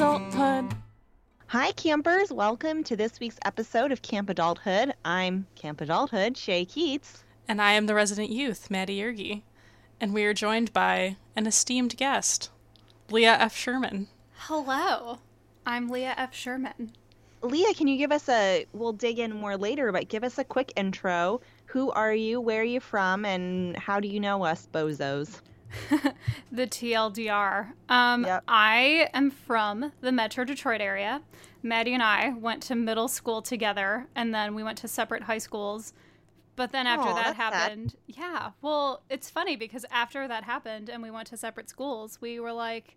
Adulthood. Hi, campers. Welcome to this week's episode of Camp Adulthood. I'm Camp Adulthood, Shay Keats. And I am the resident youth, Maddie Yergi. And we are joined by an esteemed guest, Leah F. Sherman. Hello, I'm Leah F. Sherman. Leah, can you give us a, we'll dig in more later, but give us a quick intro. Who are you? Where are you from? And how do you know us, bozos? the TLDR. Um, Yep. I am from the Metro Detroit area. Maddie and I went to middle school together, and then we went to separate high schools. But then after Aw, that that's sad. happened, yeah. Well, it's funny because after that happened and we went to separate schools, we were like,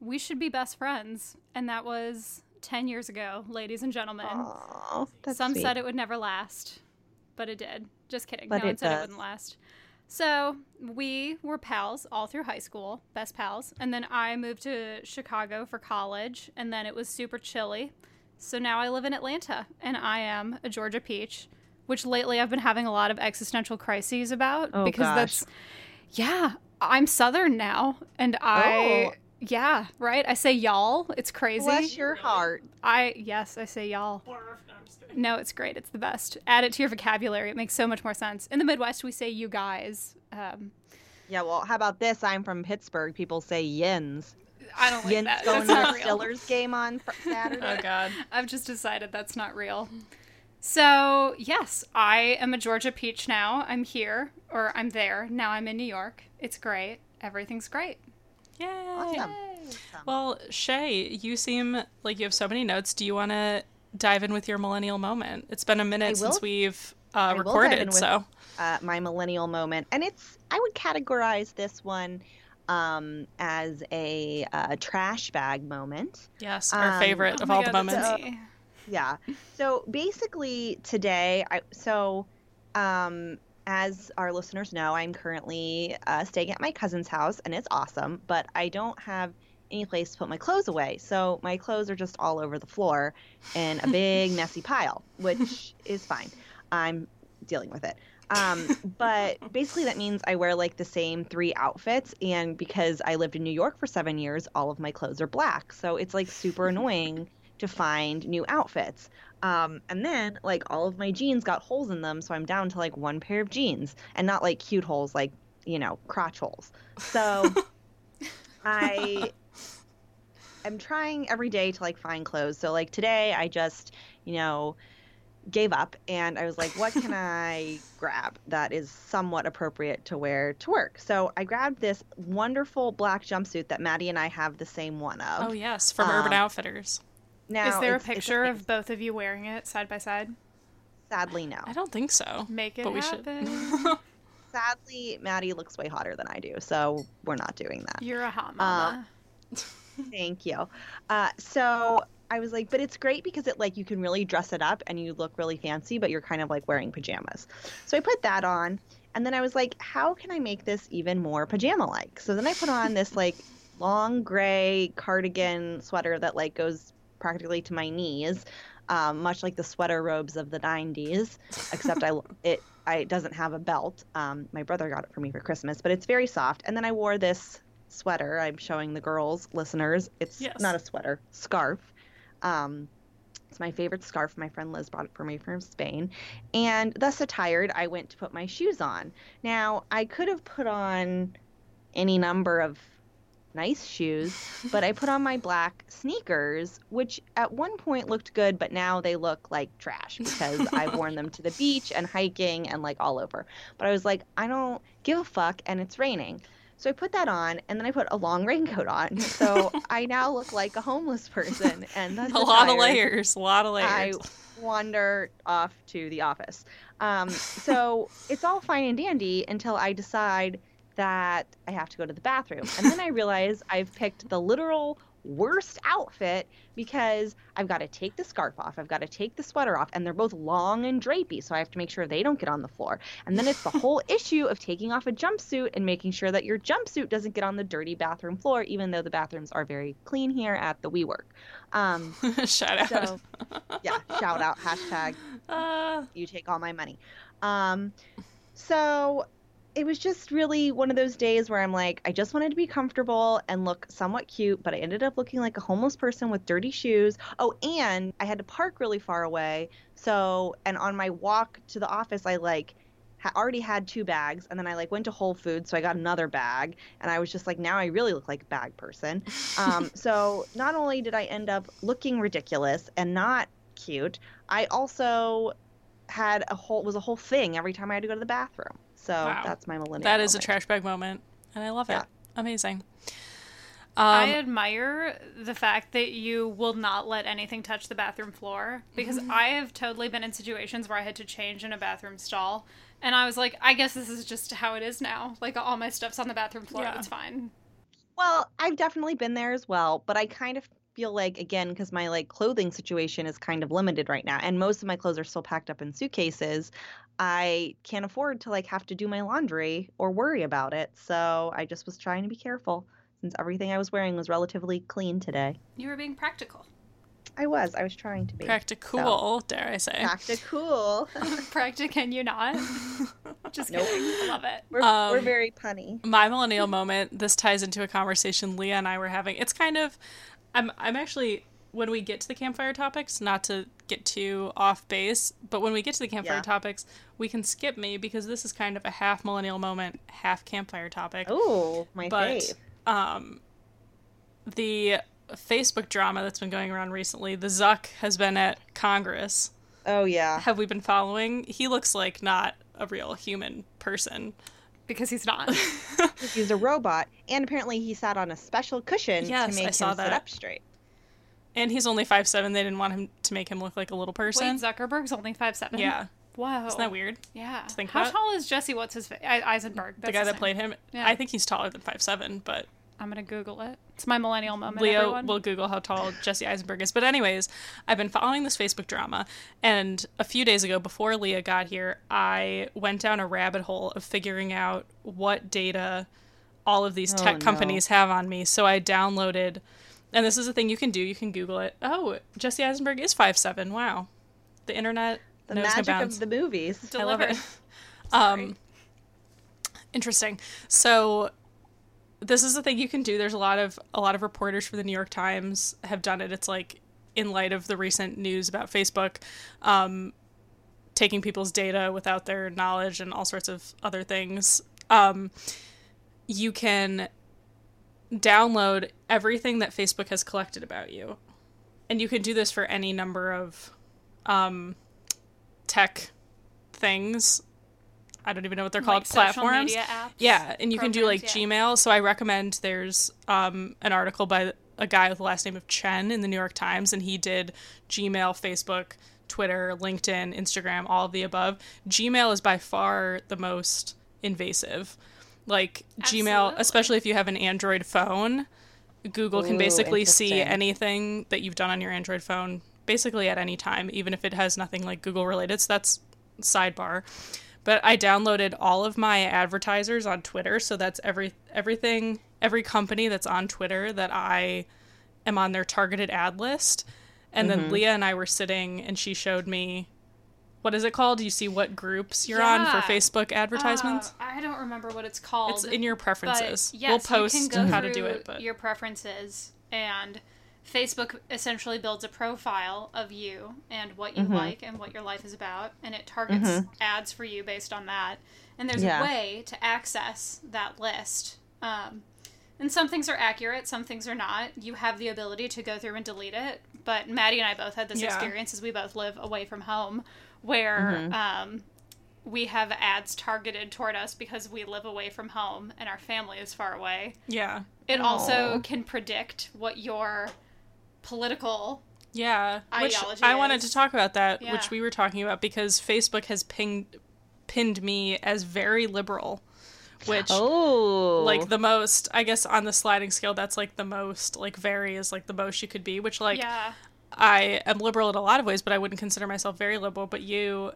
we should be best friends. And that was 10 years ago, ladies and gentlemen. Aw, that's Some sweet. said it would never last, but it did. Just kidding. But no one said does. it wouldn't last. So we were pals all through high school, best pals. And then I moved to Chicago for college, and then it was super chilly. So now I live in Atlanta, and I am a Georgia peach, which lately I've been having a lot of existential crises about Oh, because gosh. that's, yeah, I'm Southern now, and I. Oh. Yeah, right. I say y'all. It's crazy. Bless your heart. I yes, I say y'all. No, it's great. It's the best. Add it to your vocabulary. It makes so much more sense. In the Midwest, we say you guys. Um, Yeah, well, how about this? I'm from Pittsburgh. People say yins. I don't like Yins that. going That's to not the real. Steelers game on Saturday. Oh, God. I've just decided that's not real. So yes, I am a Georgia peach now. I'm here, or I'm there. Now I'm in New York. It's great. Everything's great. Yay. Awesome. Well, Shay, you seem like you have so many notes. Do you want to dive in with your millennial moment? It's been a minute I since will- we've uh, I will dive in recorded, with- so. uh, my millennial moment, and it's I would categorize this one um, as a uh, trash bag moment. Yes, our Um, favorite Oh of all God, the moments. that's me. Yeah. So basically today, I so um, as our listeners know, I'm currently uh, staying at my cousin's house, and it's awesome. But I don't have any place to put my clothes away, so my clothes are just all over the floor in a big messy pile, which is fine. I'm dealing with it. Um, but basically, that means I wear like the same three outfits, and because I lived in New York for seven years, all of my clothes are black, so it's like super annoying to find new outfits. Um, and then like all of my jeans got holes in them, so I'm down to like one pair of jeans, and not like cute holes, like you know crotch holes. So I am trying every day to like find clothes. So like today, I just you know gave up and I was like, what can I grab that is somewhat appropriate to wear to work? So I grabbed this wonderful black jumpsuit that Maddie and I have the same one of. Oh, yes, from Urban Um, Outfitters. Now, Is there a it's- it's picture thing. of both of you wearing it side by side? Sadly, no. I don't think so. Make it But we should. happen. Sadly, Maddie looks way hotter than I do, so we're not doing that. You're a hot mama. Thank you. Uh, so I was like, but it's great because it like you can really dress it up and you look really fancy, but you're kind of like wearing pajamas. So I put that on, and then I was like, how can I make this even more pajama like? So then I put on this like long gray cardigan sweater that like goes practically to my knees, um, much like the sweater robes of the '90s, except I it I it doesn't have a belt. Um, my brother got it for me for Christmas, but it's very soft. And then I wore this sweater. I'm showing the girls, listeners. It's Yes. not a sweater, scarf. Um, it's my favorite scarf. My friend Liz brought it for me from Spain. And thus attired, I went to put my shoes on. Now, I could have put on any number of nice shoes, but I put on my black sneakers, which at one point looked good, but now they look like trash because I've worn them to the beach and hiking and like all over. But I was like, I don't give a fuck, and it's raining. So I put that on, and then I put a long raincoat on. So I now look like a homeless person, and that's a lot of layers. A lot of layers. I wander off to the office. Um, so it's all fine and dandy until I decide that I have to go to the bathroom. And then I realize I've picked the literal worst outfit because I've got to take the scarf off, I've got to take the sweater off, and they're both long and drapey, so I have to make sure they don't get on the floor. And then it's the whole issue of taking off a jumpsuit and making sure that your jumpsuit doesn't get on the dirty bathroom floor, even though the bathrooms are very clean here at the WeWork. Um, shout out. so, yeah, shout out hashtag Uh, you take all my money. Um, so it was just really one of those days where I'm like, I just wanted to be comfortable and look somewhat cute, but I ended up looking like a homeless person with dirty shoes. Oh, and I had to park really far away. So, and on my walk to the office, I like ha- already had two bags, and then I like went to Whole Foods, so I got another bag, and I was just like, now I really look like a bag person. Um, so not only did I end up looking ridiculous and not cute, I also had a whole was a whole thing every time I had to go to the bathroom. So Wow. that's my millennial. that is a trash bag moment, and I love Yeah. it. Amazing. I Um, admire the fact that you will not let anything touch the bathroom floor because I have totally been in situations where I had to change in a bathroom stall and I was like, I guess this is just how it is now. Like all my stuff's on the bathroom floor. Yeah. That's fine. Well, I've definitely been there as well, but I kind of feel like again because my like clothing situation is kind of limited right now, and most of my clothes are still packed up in suitcases. I can't afford to like have to do my laundry or worry about it, so I just was trying to be careful since everything I was wearing was relatively clean today. You were being practical. I was. I was trying to be practical, cool, dare I say? practical. Practic, can you not? Just Nope. kidding. I love it. we're, Um, we're very punny. my millennial moment this ties into a conversation leah and i were having it's kind of i'm i'm actually when we get to the campfire topics not to get too off base but when we get to the campfire Yeah. topics we can skip me because this is kind of a half millennial moment half campfire topic Oh, my but fave. um the facebook drama that's been going around recently the zuck has been at congress Oh yeah. have we been following he looks like not a real human person Because he's not. He's a robot, and apparently he sat on a special cushion Yes, to make I him saw sit up straight. And he's only five seven. They didn't want him to make him look like a little person. Wait, Zuckerberg's only five seven. yeah, Wow. isn't that weird? Yeah. think How about? tall is Jesse? What's his face? Eisenberg. the guy that name. played him. Yeah. I think he's taller than five seven, but I'm gonna Google it. It's my millennial moment. Leo everyone. will Google how tall Jesse Eisenberg is. But anyways, I've been following this Facebook drama, and a few days ago, before Leah got here, I went down a rabbit hole of figuring out what data all of these Oh, tech no. companies have on me. So I downloaded, and this is a thing you can do. You can Google it. Oh, Jesse Eisenberg is five seven. Wow, the internet The knows no magic bounds. of the movies. I love it. Um, interesting. So this is a thing you can do. There's a lot of a lot of reporters for the New York Times have done it. It's like in light of the recent news about Facebook um, taking people's data without their knowledge and all sorts of other things. Um, you can download everything that Facebook has collected about you, and you can do this for any number of um, tech things. I don't even know what they're called. Like social platforms. media apps, Yeah, and you can do like yeah. Gmail. So I recommend there's um, an article by a guy with the last name of Chen in the New York Times, and he did Gmail, Facebook, Twitter, LinkedIn, Instagram, all of the above. Gmail is by far the most invasive. Like Gmail, especially if you have an Android phone, Google can basically see anything that you've done on your Android phone basically at any time, even if it has nothing like Google related. So that's sidebar. But I downloaded all of my advertisers on Twitter, so that's every everything every company that's on Twitter that I am on their targeted ad list. And then Leah and I were sitting and she showed me what is it called? Do you see what groups you're on for Facebook advertisements? Uh, I don't remember what it's called. it's in your but preferences. yes, we'll you post can go how to do through it, but your preferences and Facebook essentially builds a profile of you and what you Mm-hmm. like and what your life is about, and it targets ads for you based on that. And there's Yeah. a way to access that list. Um, and some things are accurate, some things are not. You have the ability to go through and delete it. But Maddie and I both had this Yeah. experience as we both live away from home, where Mm-hmm. um, we have ads targeted toward us because we live away from home and our family is far away. yeah. It also can predict what your political Yeah, which ideology I wanted to talk about that, Yeah. which we were talking about because Facebook has pinged pinned me as very liberal which Oh, like the most I guess on the sliding scale that's like the most like very is like the most you could be, which like yeah. I am liberal in a lot of ways, but I wouldn't consider myself very liberal. But you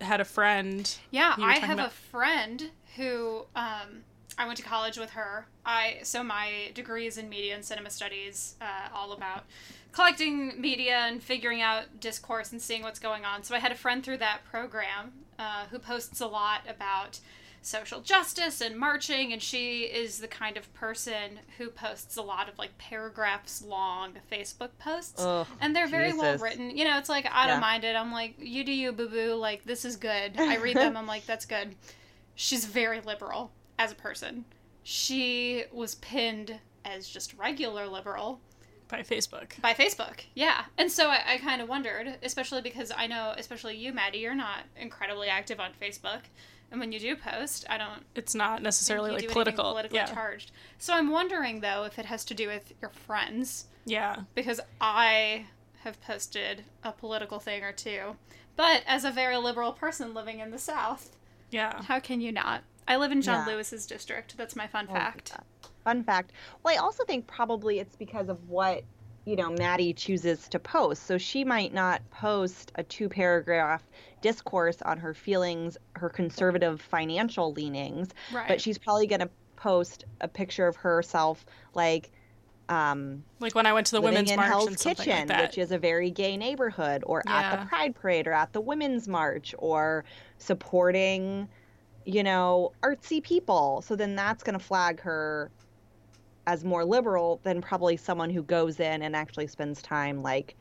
had a friend. Yeah, I have a friend who um, I went to college with her. I so my degree is in media and cinema studies, uh, all about collecting media and figuring out discourse and seeing what's going on. So I had a friend through that program uh, who posts a lot about social justice and marching and she is the kind of person who posts a lot of like paragraphs long facebook posts Ugh, and they're very well written. You know it's like i don't Yeah. mind it. I'm like you do you boo boo like this is good. I read them i'm like that's good. She's very liberal as a person. She was pinned as just regular liberal by Facebook. by facebook yeah. And so i, I kind of wondered especially because i know especially you maddie you're not incredibly active on facebook and when you do post i don't It's not think necessarily you like do political. politically yeah. charged so i'm wondering though if it has to do with your friends yeah. because I have posted a political thing or two. But as a very liberal person living in the South, Yeah. how can you not? I live in John Yeah. Lewis's district. That's my fun Oh, fact. Fun fact. Well, I also think probably it's because of what you know Maddie chooses to post. So she might not post a two paragraph discourse on her feelings, her conservative financial leanings, Right. but she's probably going to post a picture of herself like um, Like when I went to the women's in march Hell's and something Kitchen, like which is a very gay neighborhood, or at the Pride Parade, or at the Women's March, or supporting, you know, artsy people. So then that's going to flag her as more liberal than probably someone who goes in and actually spends time, like,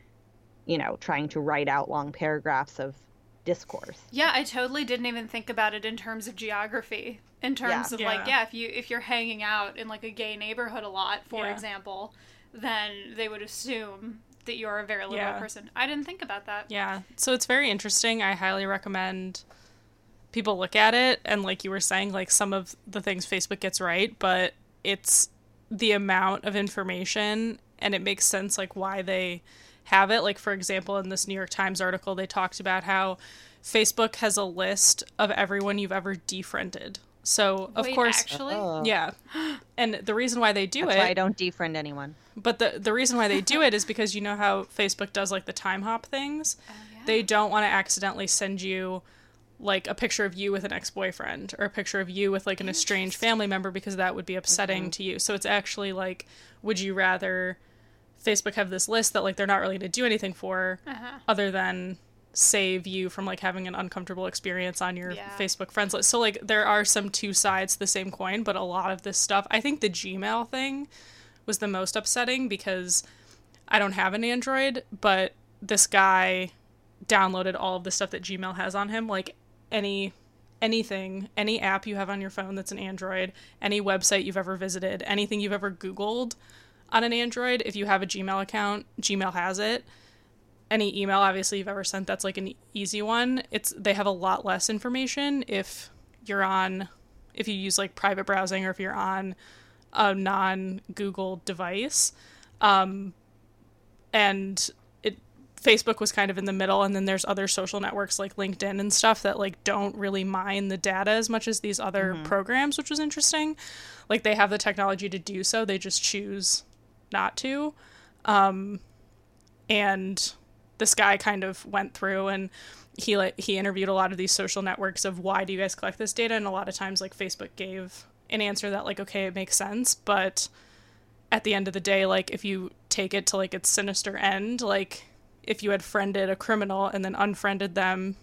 you know, trying to write out long paragraphs of discourse. yeah, I totally didn't even think about it in terms of geography. In terms Yeah. of like, Yeah. yeah, if you if you're hanging out in like a gay neighborhood a lot, for Yeah. example, then they would assume that you're a very liberal Yeah. person. I didn't think about that. Yeah. So it's very interesting. I highly recommend people look at it and like you were saying like some of the things Facebook gets right, but it's the amount of information and it makes sense like why they have it. Like for example, in this New York Times article they talked about how Facebook has a list of everyone you've ever defriended. So, of Wait, course, actually, Oh. yeah. And the reason why they do That's it why I don't defriend anyone. but the the reason why they do it is because you know how Facebook does like the time hop things. Oh, yeah. They don't want to accidentally send you like a picture of you with an ex-boyfriend or a picture of you with like an estranged family member because that would be upsetting to you. So it's actually like would you rather Facebook have this list that like they're not really going to do anything for Uh-huh. other than save you from like having an uncomfortable experience on your Yeah. Facebook friends list. So like there are some two sides to the same coin, but a lot of this stuff, I think the Gmail thing was the most upsetting because I don't have an Android, but this guy downloaded all of the stuff that Gmail has on him, like any anything, any app you have on your phone that's an Android, any website you've ever visited, anything you've ever googled on an Android, if you have a Gmail account, Gmail has it. Any email obviously you've ever sent that's like an easy one. It's they have a lot less information if you're on if you use like private browsing or if you're on a non google device. Um and facebook was kind of in the middle and then there's other social networks like linkedin and stuff that like don't really mine the data as much as these other programs which was interesting. Like they have the technology to do so they just choose not to. Um and this guy kind of went through and he like he interviewed a lot of these social networks of why do you guys collect this data and a lot of times like facebook gave an answer that like okay it makes sense but at the end of the day like if you take it to like its sinister end like if you had friended a criminal and then unfriended them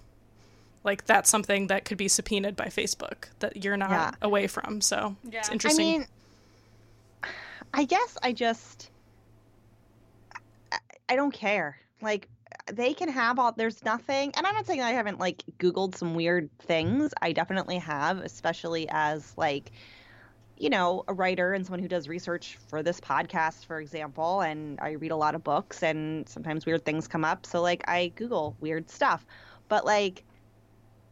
like that's something that could be subpoenaed by facebook that you're not Yeah. away from so Yeah. it's interesting I mean, I guess I just I- I don't care. Like they can have all there's nothing and I'm not saying I haven't like googled some weird things. I definitely have, especially as like you know, a writer and someone who does research for this podcast, for example, and I read a lot of books and sometimes weird things come up. So like I Google weird stuff. But like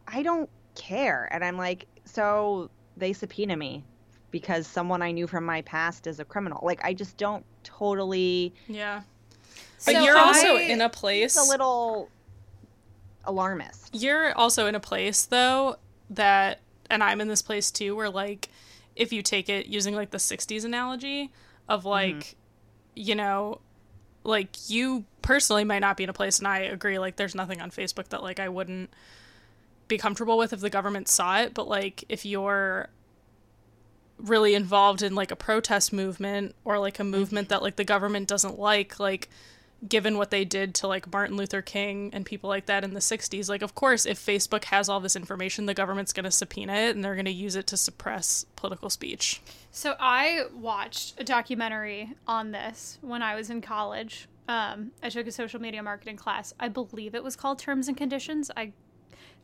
I don't care. And I'm like, so they subpoena me because someone I knew from my past is a criminal. Like I just don't totally yeah So but you're also I- in a place a little alarmist. You're also in a place though that and I'm in this place too where like if you take it using like the 60s analogy of like mm-hmm. you know like you personally might not be in a place and I agree like there's nothing on Facebook that like I wouldn't be comfortable with if the government saw it, but like if you're really involved in like a protest movement or like a movement that like the government doesn't like like given what they did to like Martin Luther King and people like that in the 60s like of course if Facebook has all this information the government's going to subpoena it and they're going to use it to suppress political speech. So I watched a documentary on this when I was in college. Um, I took a social media marketing class. I believe it was called Terms and Conditions. I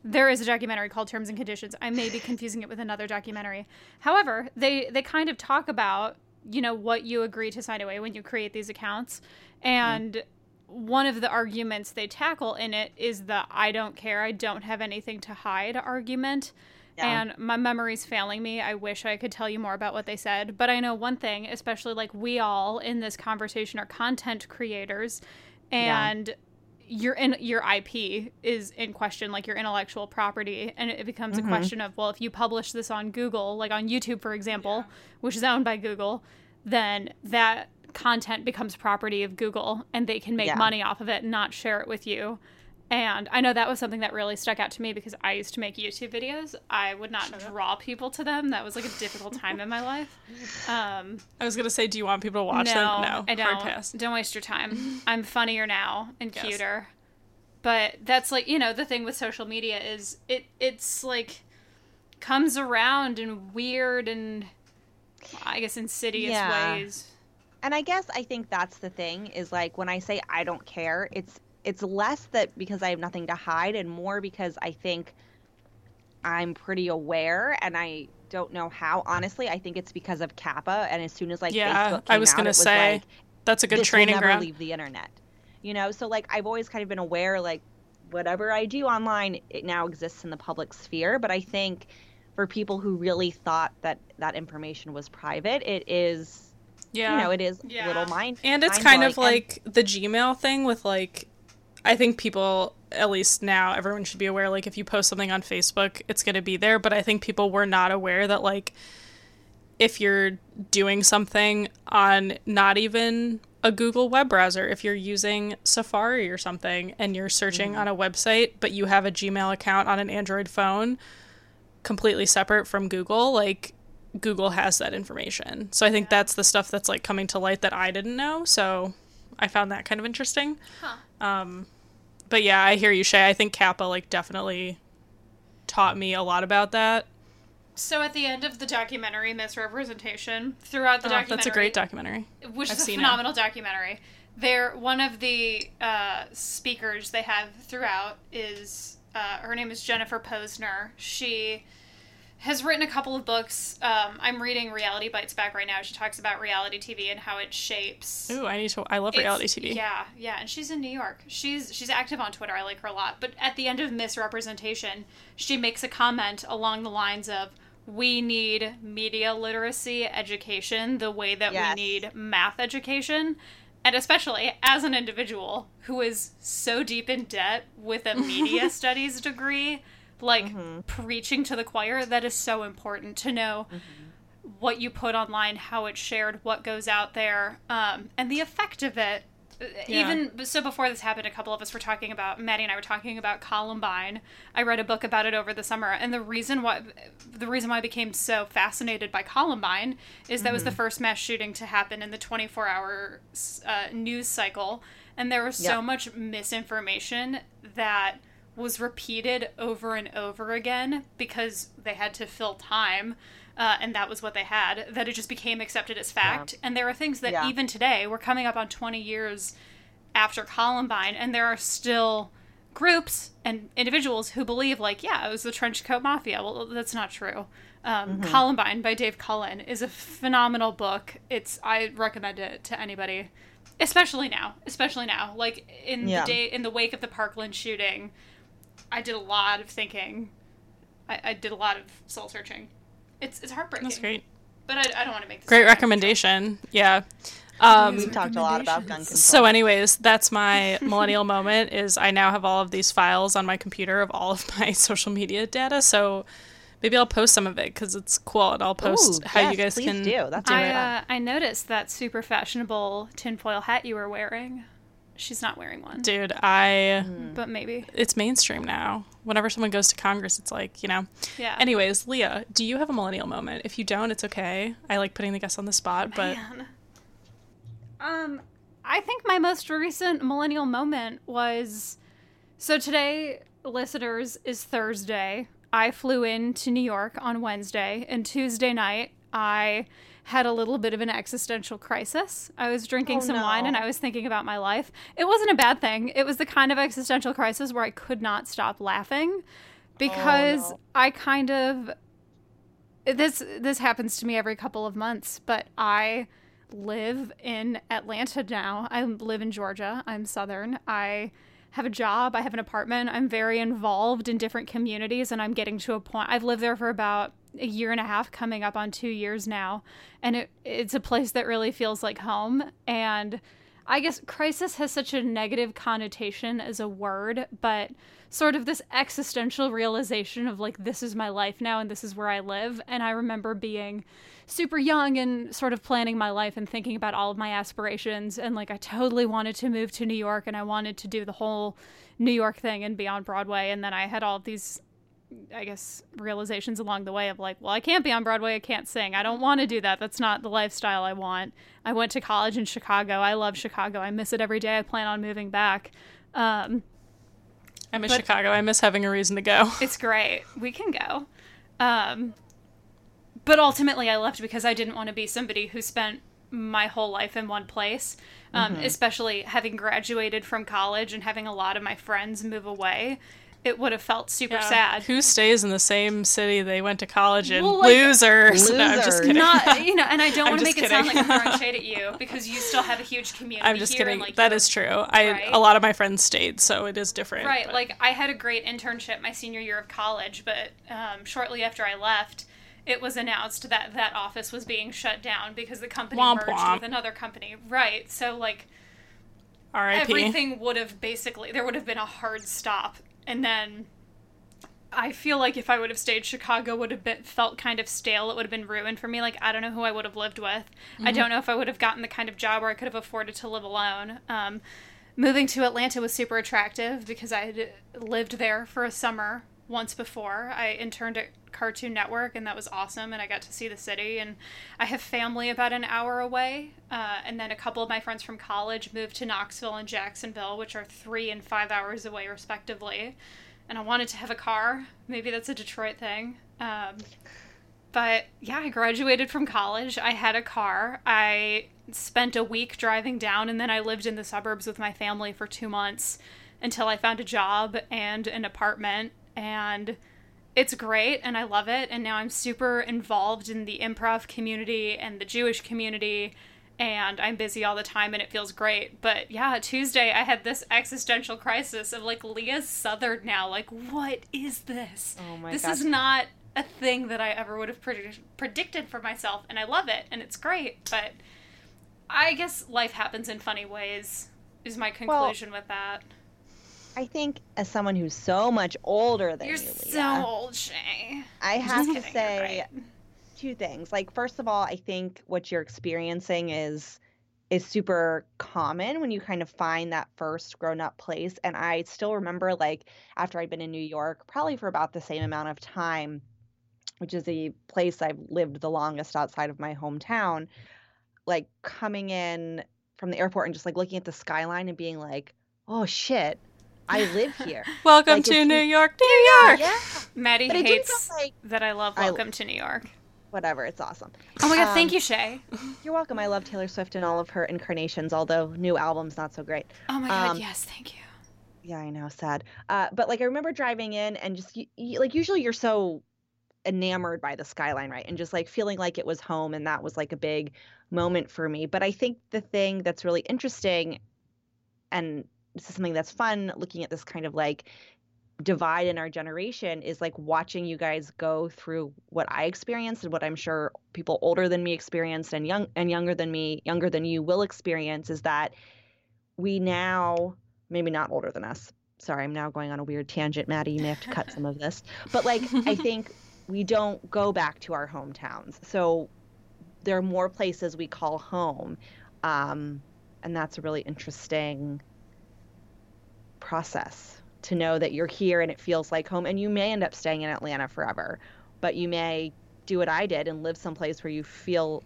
there is a documentary called Terms and Conditions. I may be confusing it with another documentary. However, they they kind of talk about you know what you agree to sign away when you create these accounts, and mm. one of the arguments they tackle in it is the "I don't care, I don't have anything to hide" argument. Yeah. And my memory's failing me. I wish I could tell you more about what they said, but I know one thing, especially like we all in this conversation are content creators, and. Yeah your in your IP is in question, like your intellectual property, and it becomes mm-hmm. a question of well, if you publish this on Google, like on YouTube, for example, yeah. which is owned by Google, then that content becomes property of Google, and they can make yeah. money off of it, and not share it with you. And I know that was something that really stuck out to me because I used to make YouTube videos. I would not draw people to them. That was like a difficult time in my life. Um, I was gonna say, do you want people to watch no, them? No, I don't. pass. Don't waste your time. I'm funnier now and yes. cuter. But that's like you know the thing with social media is it it's like comes around in weird and I guess insidious yeah. ways. And I guess I think that's the thing is like when I say I don't care, it's it's less that because I have nothing to hide and more because I think I'm pretty aware and I don't know how. Honestly, I think it's because of Kappa and as soon as like yeah, Facebook I was gonna was say like, that's a good training will never ground. Leave the internet, you know. So like I've always kind of been aware like whatever I do online it now exists in the public sphere. But I think for people who really thought that that information was private, it is. Yeah. You know, it is yeah. little mind. And it's kind of like and, the Gmail thing with like I think people, at least now, everyone should be aware. Like, if you post something on Facebook, it's going to be there. But I think people were not aware that, like, if you're doing something on not even a Google web browser, if you're using Safari or something and you're searching mm-hmm. on a website, but you have a Gmail account on an Android phone completely separate from Google, like, Google has that information. So I think that's the stuff that's like coming to light that I didn't know. So I found that kind of interesting. Huh. Um, but yeah, I hear you, Shay. I think Kappa like definitely taught me a lot about that. So at the end of the documentary, Miss Representation throughout the oh, documentary. That's a great documentary. Which I've is a phenomenal it. documentary. There, one of the uh, speakers they have throughout is uh, her name is Jennifer Pozner. She has written a couple of books. Um, I'm reading Reality Bites back right now. She talks about reality TV and how it shapes. Ooh, I need to. I love reality TV. Yeah, yeah, and she's in New York. She's she's active on Twitter. I like her a lot. But at the end of Miss Representation, she makes a comment along the lines of, "We need media literacy education the way that yes. we need math education." And especially as an individual who is so deep in debt with a media studies degree, like mm-hmm. preaching to the choir that is so important to know mm-hmm. what you put online how it's shared what goes out there um, and the effect of it yeah. even so before this happened a couple of us were talking about maddie and i were talking about columbine i read a book about it over the summer and the reason why the reason why i became so fascinated by columbine is that mm-hmm. was the mm-hmm. first mass shooting to happen in the 24 hour uh, news cycle and there was so much misinformation that was repeated over and over again because they had to fill time. Uh, and that was what they had, that it just became accepted as fact. Yeah. And there are things that yeah. even today, we're coming up on 20 years after Columbine, and there are still groups and individuals who believe, like, yeah, it was the trench coat mafia. Well, that's not true. Um, mm-hmm. Columbine by Dave Cullen is a phenomenal book. It's I recommend it to anybody, especially now. Especially now, like in yeah. the day in the wake of the Parkland shooting, I did a lot of thinking. I, I did a lot of soul searching. It's it's heartbreaking. That's great. But I, I don't want to make this great recommendation. Yeah. Um, we talked a lot about gun control. So, anyways, that's my millennial moment. Is I now have all of these files on my computer of all of my social media data. So, Maybe I'll post some of it because it's cool, and I'll post Ooh, how yes, you guys can do. That's do I, uh, I noticed that super fashionable tinfoil hat you were wearing. She's not wearing one, Dude, I but maybe. it's mainstream now. Whenever someone goes to Congress, it's like, you know. Yeah. Anyways, Leah, do you have a millennial moment? If you don't, it's okay. I like putting the guests on the spot, but Man. Um, I think my most recent millennial moment was so today, listeners, is Thursday. I flew in to New York on Wednesday, and Tuesday night, I had a little bit of an existential crisis. I was drinking Oh, some wine and. I was thinking about my life. It wasn't a bad thing. It was the kind of existential crisis where I could not stop laughing because oh, no. I kind of this this happens to me every couple of months, but I live in Atlanta now. I live in Georgia. I'm southern. I have a job, I have an apartment. I'm very involved in different communities and I'm getting to a point I've lived there for about a year and a half coming up on 2 years now and it it's a place that really feels like home and I guess crisis has such a negative connotation as a word, but sort of this existential realization of like, this is my life now and this is where I live. And I remember being super young and sort of planning my life and thinking about all of my aspirations. And like, I totally wanted to move to New York and I wanted to do the whole New York thing and be on Broadway. And then I had all these I guess realizations along the way of like, well, I can't be on Broadway, I can't sing. I don't want to do that. That's not the lifestyle I want. I went to college in Chicago. I love Chicago. I miss it every day. I plan on moving back. Um, I miss Chicago. I miss having a reason to go. it's great. We can go. Um, but ultimately, I left because I didn't want to be somebody who spent my whole life in one place, um, especially having graduated from college and having a lot of my friends move away. It would have felt super sad. Who stays in the same city they went to college in? Well, like- Losers. No, I'm just kidding. not you know and i don't want to just make it sound like kidding. i'm throwing shade at you because you still have a huge community I'm just here kidding. and, like, that true. I Right? a lot of my friends stayed, so it is different. right but- like i had a great internship my senior year of college but um, shortly after i left it was announced that that office was being shut down because the company Womp merged womp. with another company right so like R.I.P. everything would have basically there would have been a hard stop and then i feel like if i would have stayed chicago would have been felt kind of stale. It would have been ruined for me. Like i don't know who i would have lived with. I don't know if i would have gotten the kind of job where i could have afforded to live alone. Um, moving to atlanta was super attractive because i had lived there for a summer once before i interned at cartoon network and that was awesome and i got to see the city and i have family about an hour away uh, and then a couple of my friends from college moved to knoxville and jacksonville which are three and five hours away respectively and i wanted to have a car maybe that's a detroit thing um, but yeah, I graduated from college. I had a car. I spent a week driving down, and then I lived in the suburbs with my family for two months until I found a job and an apartment. And it's great, and I love it. And now I'm super involved in the improv community and the Jewish community. And I'm busy all the time, and it feels great. But yeah, Tuesday I had this existential crisis of like Leah's Southern now. Like, what is this? Oh my this gosh. is not a thing that I ever would have predict- predicted for myself, and I love it, and it's great. But I guess life happens in funny ways. Is my conclusion with that? I think as someone who's so much older than You're you, so Leah, old, Shay. I have to kidding, say right. two things. Like first of all, I think what you're experiencing is is super common when you kind of find that first grown up place. And I still remember like after I'd been in New York, probably for about the same amount of time, which is the place I've lived the longest outside of my hometown, like coming in from the airport and just like looking at the skyline and being like, oh shit, I live here. Welcome Like, to New you- York, New York. yeah. Maddie But hates feel like that I love I- Welcome to New York. whatever, it's awesome. Oh my god, Um, thank you, Shay. You're welcome. I love Taylor Swift and all of her incarnations, although new album's not so great. Oh my god, um, yes, thank you. Yeah, I know, sad. Uh, but like I remember driving in and just y- y- like usually you're so enamored by the skyline, right? And just like feeling like it was home, and that was like a big moment for me. But I think the thing that's really interesting, and this is something that's fun, looking at this kind of like divide in our generation is like watching you guys go through what I experienced and what I'm sure people older than me experienced and young and younger than me, younger than you will experience is that we now maybe not older than us. Sorry, I'm now going on a weird tangent, Maddie. You may have to cut some of this. But like I think we don't go back to our hometowns. So there are more places we call home. Um, and that's a really interesting process to know that you're here and it feels like home. And you may end up staying in Atlanta forever, but you may do what I did and live someplace where you feel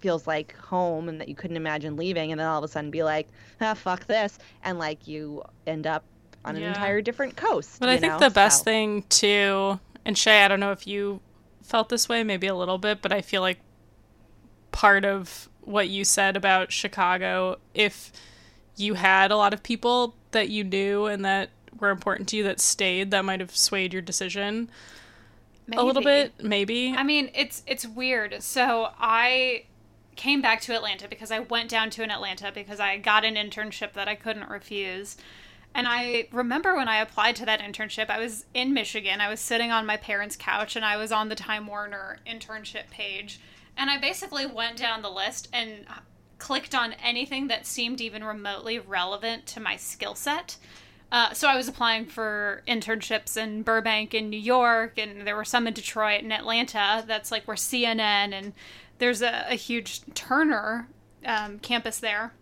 feels like home and that you couldn't imagine leaving and then all of a sudden be like ah fuck this and like you end up on an entire different coast But I think know? the best So- thing too, and Shay, I don't know if you felt this way, maybe a little bit, but I feel like part of what you said about Chicago, if you had a lot of people that you knew and that were important to you that stayed, that might have swayed your decision a little bit, maybe. I mean, it's it's weird. So I came back to Atlanta because I went down to an Atlanta because I got an internship that I couldn't refuse. And I remember when I applied to that internship, I was in Michigan. I was sitting on my parents' couch and I was on the Time Warner internship page. And I basically went down the list and clicked on anything that seemed even remotely relevant to my skill set. Uh, so I was applying for internships in Burbank and New York, and there were some in Detroit and Atlanta. That's like where CNN and there's a, a huge Turner um, campus there.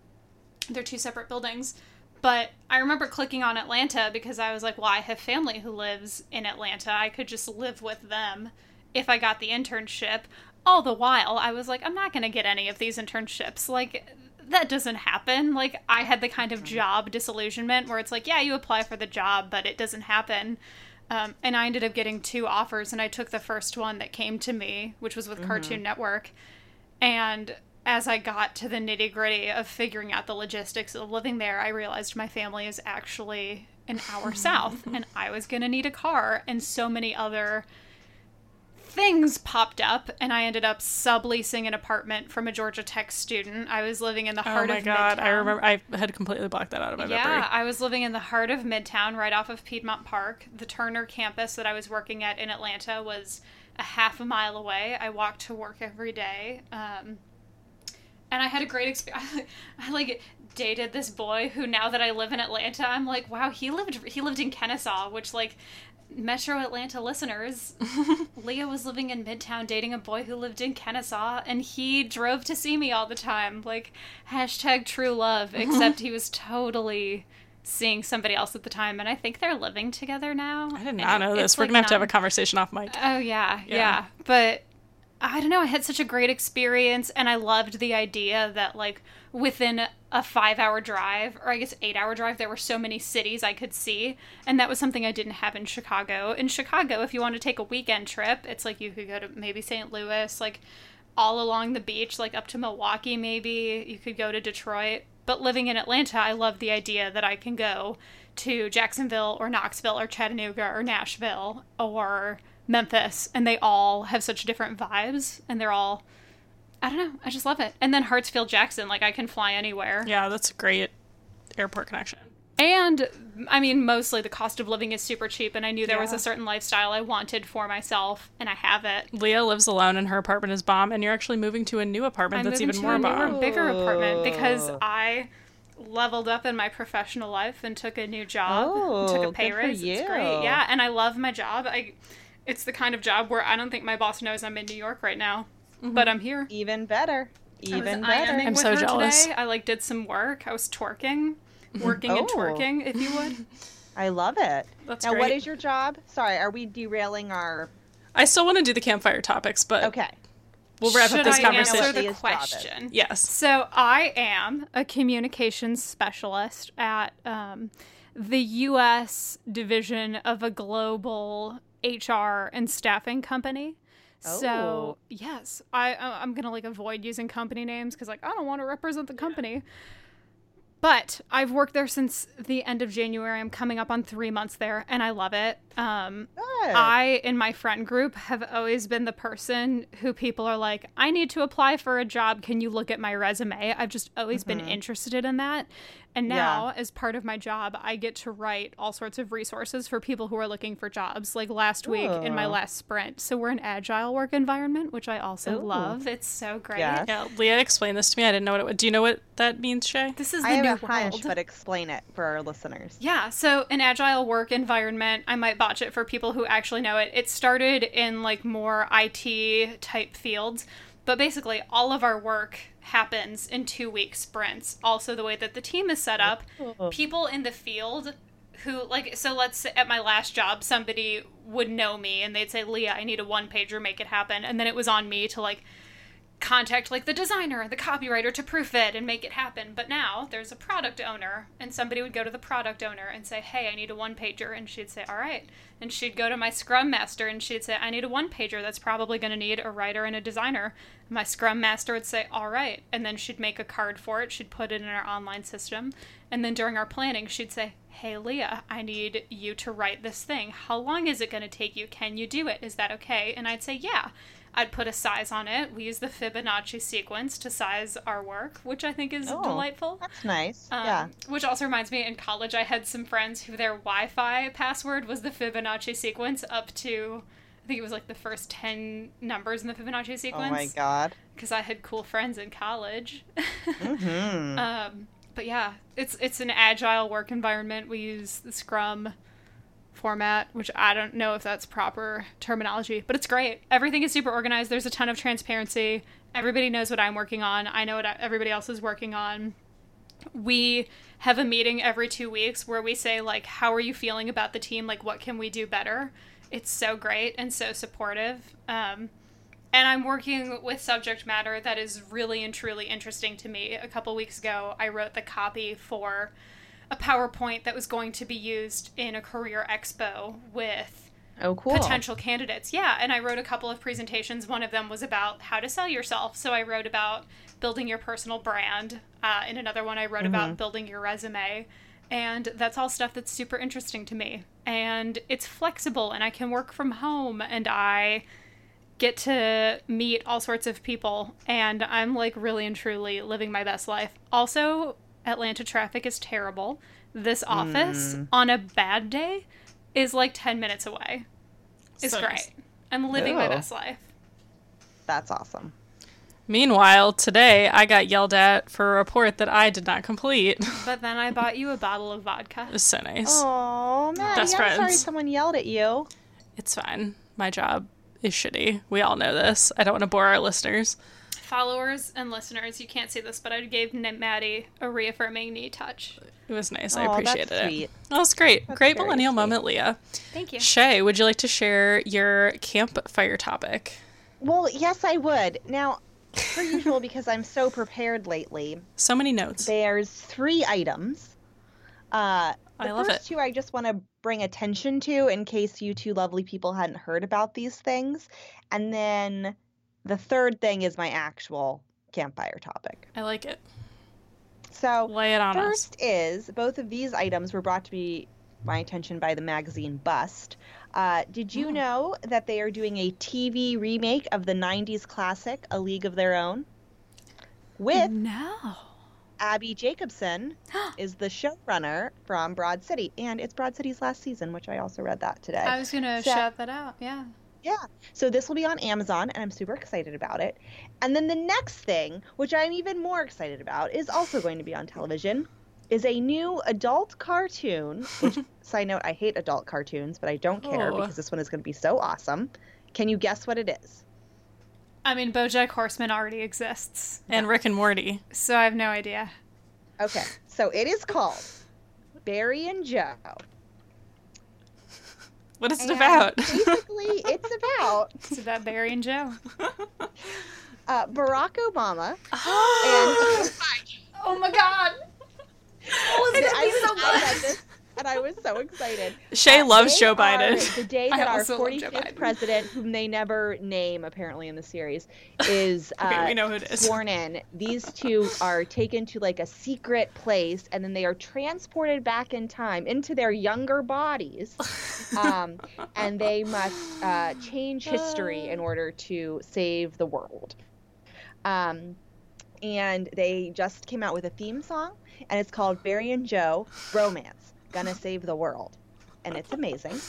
They're two separate buildings. But I remember clicking on Atlanta because I was like, well, I have family who lives in Atlanta. I could just live with them if I got the internship. All the while, I was like, I'm not going to get any of these internships. Like, that doesn't happen. Like, I had the kind of job disillusionment where it's like, yeah, you apply for the job, but it doesn't happen. Um, and I ended up getting two offers, and I took the first one that came to me, which was with Cartoon Network. And as I got to the nitty gritty of figuring out the logistics of living there, I realized my family is actually an hour south, and I was going to need a car, and so many other things popped up, and I ended up subleasing an apartment from a Georgia Tech student. I was living in the heart of oh my of god, I remember I had completely blocked that out of my Yeah, memory. I was living in the heart of Midtown, right off of Piedmont Park. The Turner campus that I was working at in Atlanta was a half a mile away. I walked to work every day, um, and I had a great experience. I like dated this boy who, now that I live in Atlanta, I'm like, wow, he lived he lived in Kennesaw, which like. Metro Atlanta listeners, Leah was living in Midtown dating a boy who lived in Kennesaw, and he drove to see me all the time. Like, hashtag true love, except he was totally seeing somebody else at the time, and I think they're living together now. I did not know this. We're like, gonna have to have a conversation off mic. Oh, yeah, Yeah. yeah, But I don't know, I had such a great experience, and I loved the idea that, like, within a five hour drive, or I guess eight hour drive, there were so many cities I could see. And that was something I didn't have in Chicago. In Chicago, if you want to take a weekend trip, it's like you could go to maybe St. Louis, like all along the beach, like up to Milwaukee, maybe. You could go to Detroit. But living in Atlanta, I love the idea that I can go to Jacksonville or Knoxville or Chattanooga or Nashville or Memphis, and they all have such different vibes, and they're all. I don't know. I just love it. And then Hartsfield Jackson, like I can fly anywhere. Yeah, that's a great airport connection. And I mean, mostly the cost of living is super cheap, and I knew there was a certain lifestyle I wanted for myself, and I have it. Leah lives alone and her apartment is bomb, and you're actually moving to a new apartment I'm that's even to more a newer, bomb. bigger apartment because I leveled up in my professional life and took a new job, and took Oh, a pay raise. It's great, yeah, and I love my job. I, it's the kind of job where I don't think my boss knows I'm in New York right now, but I'm here. Even better. I was Even better. I'm with so her jealous. Today. I like did some work. I was twerking, working and Oh. twerking, if you would. I love it. That's now, great. what is your job? Sorry, are we derailing our? I still want to do the campfire topics, but Okay. we'll wrap Should up this I conversation. answer the Leah's job is. question? Yes. So I am a communications specialist at um, the U.S. division of a global HR and staffing company. So Oh. yes, I I'm gonna like avoid using company names because like I don't want to represent the company. But I've worked there since the end of January. I'm coming up on three months there, and I love it. Um, Good. I, in my friend group, have always been the person who people are like, I need to apply for a job. Can you look at my resume? I've just always been interested in that. And Yeah. now, as part of my job, I get to write all sorts of resources for people who are looking for jobs, like last week in my oh. last sprint. So we're an agile work environment, which I also Ooh. love. It's so great. Yes. Yeah, Leah explained this to me. I didn't know what it would. Do you know what that means, Shay? This is I the have new a new hunch, world. but explain it for our listeners. Yeah, so an agile work environment, I might botch it for people who actually know it. It started in like more IT type fields, but basically all of our work happens in two week sprints. Also, the way that the team is set up, people in the field who, like, so let's say at my last job, somebody would know me and they'd say, Leah, I need a one pager, make it happen. And then it was on me to like, contact like the designer the copywriter to proof it and make it happen. But now there's a product owner and somebody would go to the product owner and say hey i need a one pager and she'd say all right. And she'd go to my scrum master and she'd say i need a one pager that's probably going to need a writer and a designer. My scrum master would say all right. And then she'd make a card for it. She'd put it in our online system. And then during our planning she'd say hey leah i need you to write this thing. How long is it going to take you? Can you do it? Is that okay? And i'd say yeah I'd put a size on it. We use the Fibonacci sequence to size our work, which I think is Oh. delightful. That's nice. Um, yeah. Which also reminds me, in college, I had some friends who their Wi Fi password was the Fibonacci sequence up to, I think it was like the first 10 numbers in the Fibonacci sequence. Oh my god. Because I had cool friends in college. mm-hmm. um, but yeah, it's it's an agile work environment. We use the Scrum format, which I don't know if that's proper terminology, but it's great. Everything is super organized. There's a ton of transparency. Everybody knows what I'm working on. I know what everybody else is working on. We have a meeting every two weeks where we say, like, how are you feeling about the team? Like, what can we do better? It's so great and so supportive. Um, and I'm working with subject matter that is really and truly interesting to me. A couple weeks ago, I wrote the copy for a PowerPoint that was going to be used in a career expo with Oh, cool. potential candidates. Yeah, and I wrote a couple of presentations. One of them was about how to sell yourself. So I wrote about building your personal brand. Uh, in another one, I wrote about building your resume. And that's all stuff that's super interesting to me. And it's flexible, and I can work from home, and I get to meet all sorts of people. And I'm like really and truly living my best life. Also, Atlanta traffic is terrible. This hmm. office on a bad day is like 10 minutes away. It's So great. nice. I'm living my Oh. best life. That's awesome. Meanwhile, today I got yelled at for a report that I did not complete. But then I bought you a bottle of vodka. It was so nice. Oh, Maddie, Best I'm sorry someone yelled at you. It's fine. My job is shitty. We all know this. I don't want to bore our listeners. Followers and listeners, you can't see this, but I gave N- Maddie a reaffirming knee touch. It was nice. I Aw, that's appreciated it. sweet. That was great. That's great very millennial sweet. moment, Leah. Thank you. Shay, would you like to share your campfire topic? Well, yes, I would. Now, per usual, because I'm so prepared lately, So many notes. there's three items. Uh, the I love first it. two I just want to bring attention to in case you two lovely people hadn't heard about these things. And then the third thing is my actual campfire topic. I like it. So, Lay it on us. First is both of these items were brought to be my attention by the magazine Bust. Uh, did you Oh. know that they are doing a TV remake of the 90s classic A League of Their Own? With No. Abbi Jacobson is the showrunner from Broad City, and it's Broad City's last season, which I also read that today. I was going to So- shout that out. Yeah. Yeah. So this will be on Amazon, and I'm super excited about it. And then the next thing, which I'm even more excited about, is also going to be on television, is a new adult cartoon. Which, side note, I hate adult cartoons, but I don't care Oh. because this one is going to be so awesome. Can you guess what it is? I mean, Bojack Horseman already exists, And Rick and Morty. so I have no idea. Okay, so it is called Barry and Joe. What is it about? basically, it's about It's about Barry and Joe. uh, Barack Obama and Oh my god. Oh, I, I read this, and I was so excited. Shay Uh, loves Joe Biden. The day that our also love Joe 45th president, whom they never name apparently in the series, is uh, we know who it is. sworn in. These two are taken to like a secret place, and then they are transported back in time into their younger bodies, um, and they must uh, change history in order to save the world. Um, and they just came out with a theme song, and it's called Barry and Joe Romance Gonna Save the World. And it's amazing.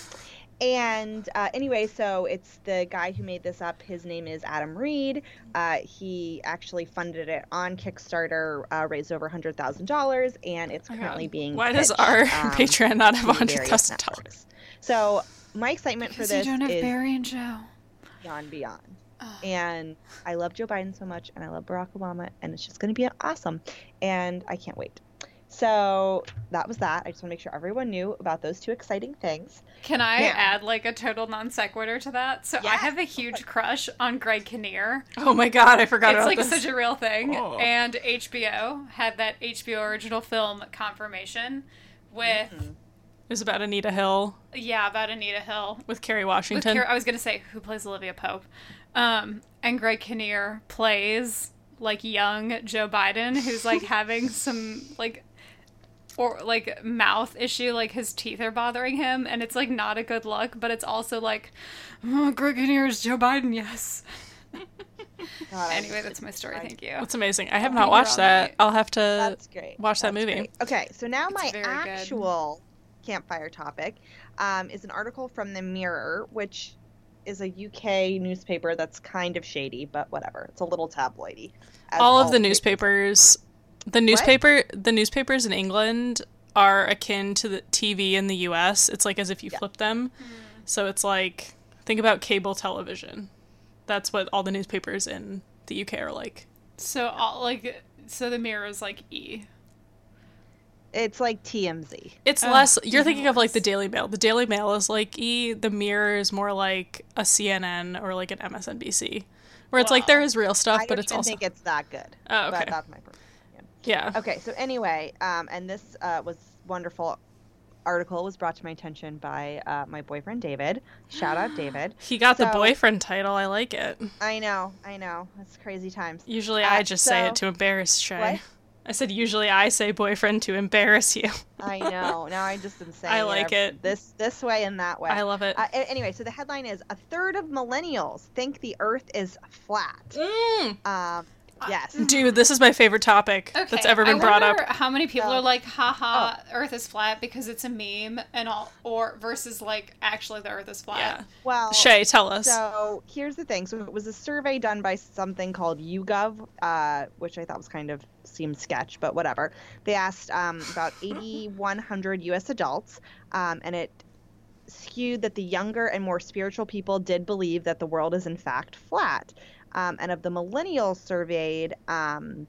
and uh, anyway, so it's the guy who made this up. His name is Adam Reed. Uh, he actually funded it on Kickstarter, uh, raised over hundred thousand dollars, and it's Oh currently being. Why does our um, Patreon not have to hundred various thousand dollars? So my excitement for this you don't have is Barry and Joe. beyond beyond. Oh. And I love Joe Biden so much, and I love Barack Obama, and it's just going to be awesome. And I can't wait. So that was that. I just want to make sure everyone knew about those two exciting things. Can I Yeah. add like a total non sequitur to that? So I have a huge crush on Greg Kinnear. Oh my god, I forgot It's about like this. such a real thing. Oh. And HBO had that HBO original film confirmation with Mm-hmm. It was about Anita Hill yeah about Anita Hill. with Kerry With Washington. I was gonna say who plays Olivia Pope, um, and Greg Kinnear plays like young Joe Biden, who's like having some like or like mouth issue, like his teeth are bothering him, and it's like not a good look, but it's also like, oh, Greg Kinnear is Joe Biden, yes. God, Anyway, that's my story. Thank you. That's amazing. I have I'll not watched that. right? I'll have to. That's great. watch that movie. great. Okay, so now It's my very good. actual campfire topic um, is an article from the Mirror, which is a UK newspaper that's kind of shady, but whatever. It's a little tabloidy. as all of the papers newspapers the newspaper the newspapers in England are akin to the TV in the US. It's like as if you flip them. Hmm. So it's like think about cable television. That's what all the newspapers in the UK are like. So all like so the mirror is like E. It's like TMZ. It's Oh, less you're even thinking of like the. Daily Mail. The Daily Mail is like E, the Mirror is more like a CNN or like an MSNBC. Where it's like there is real stuff, I but don't it's even also think it's that good. Oh, okay. But that's my personal opinion. Yeah. Okay, so anyway, um, and this uh, was wonderful article was brought to my attention by uh, my boyfriend David. Shout out David. He got the boyfriend title. I like it. I know, I know. It's crazy times. Usually Uh, I just say it to embarrass Shay. What? I said usually I say boyfriend to embarrass you. I know. Now I just am saying. I like it. This this way and that way. I love it. Uh, anyway, so the headline is a third of millennials think the Earth is flat. Mm. Um, yes. Dude, this is my favorite topic Okay, that's ever been I brought up. wonder How many people So- are like, haha, Earth is flat because it's a meme and all, or versus like actually the Earth is flat. Yeah. Well, Shay, tell us. So here's the thing. So it was a survey done by something called YouGov, uh, which I thought was kind of seemed sketch, but whatever. They asked um, about 8,100 U.S. adults, um, and it skewed that the younger and more spiritual people did believe that the world is in fact flat. Um, and of the millennials surveyed, um,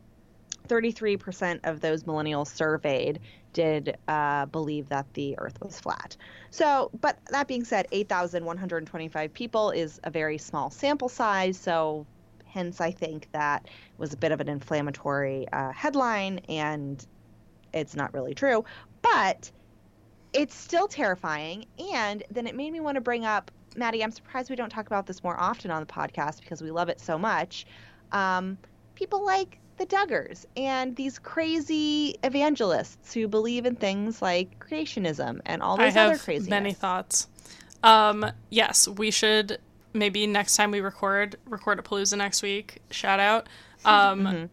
33% of those millennials surveyed did uh, believe that the earth was flat. So, but that being said, 8,125 people is a very small sample size. So, hence, I think that was a bit of an inflammatory uh, headline and it's not really true. But it's still terrifying. And then it made me want to bring up, Maddie, I'm surprised we don't talk about this more often on the podcast because we love it so much. Um, people like the Duggars and these crazy evangelists who believe in things like creationism and all I those other have crazy many thoughts. Um, yes, we should maybe next time we record record a Palooza next week. Shout out. Um, Mhm.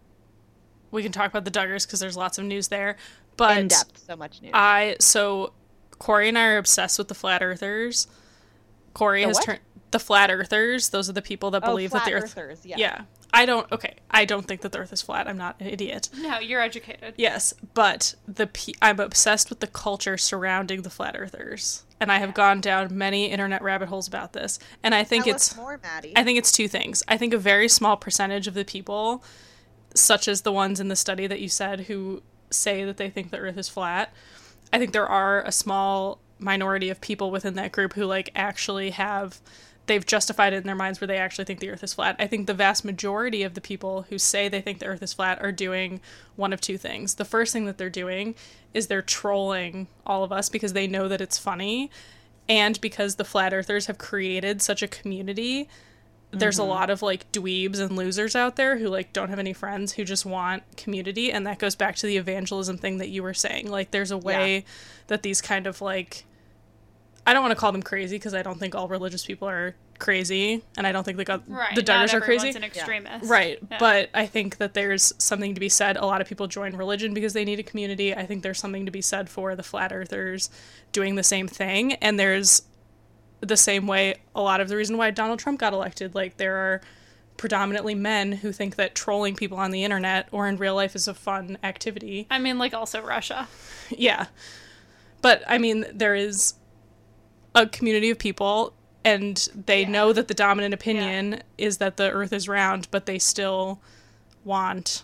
we can talk about the Duggars because there's lots of news there. But in depth, so much news. I so Corey and I are obsessed with the flat earthers. Corey The has turned the flat earthers. Those are the people that oh, believe that the earth. earthers, yeah. Yeah. I don't. Okay, I don't think that the Earth is flat. I'm not an idiot. No, you're educated. Yes, but the pe- I'm obsessed with the culture surrounding the flat earthers, and I have gone down many internet rabbit holes about this. And I think Tell it's more, Maddie. I think it's two things. I think a very small percentage of the people, such as the ones in the study that you said who say that they think the earth is flat, I think there are a small minority of people within that group who like actually have they've justified it in their minds where they actually think the earth is flat. I think the vast majority of the people who say they think the earth is flat are doing one of two things. The first thing that they're doing is they're trolling all of us because they know that it's funny. And because the flat earthers have created such a community there's a mm-hmm. lot of like dweebs and losers out there who like don't have any friends who just want community. And that goes back to the evangelism thing that you were saying. Like there's a way that these kind of like i don't want to call them crazy because i don't think all religious people are crazy and i don't think the, God- Right. the not duggars are everyone's crazy an extremist. Right. Yeah. But I think that there's something to be said. A lot of people join religion because they need a community. I think there's something to be said for the flat earthers doing the same thing. And there's the same way a lot of the reason why Donald Trump got elected. Like there are predominantly men who think that trolling people on the internet or in real life is a fun activity. I mean, like also Russia. Yeah. But I mean, there is a community of people and they Yeah. know that the dominant opinion is that the earth is round, but they still want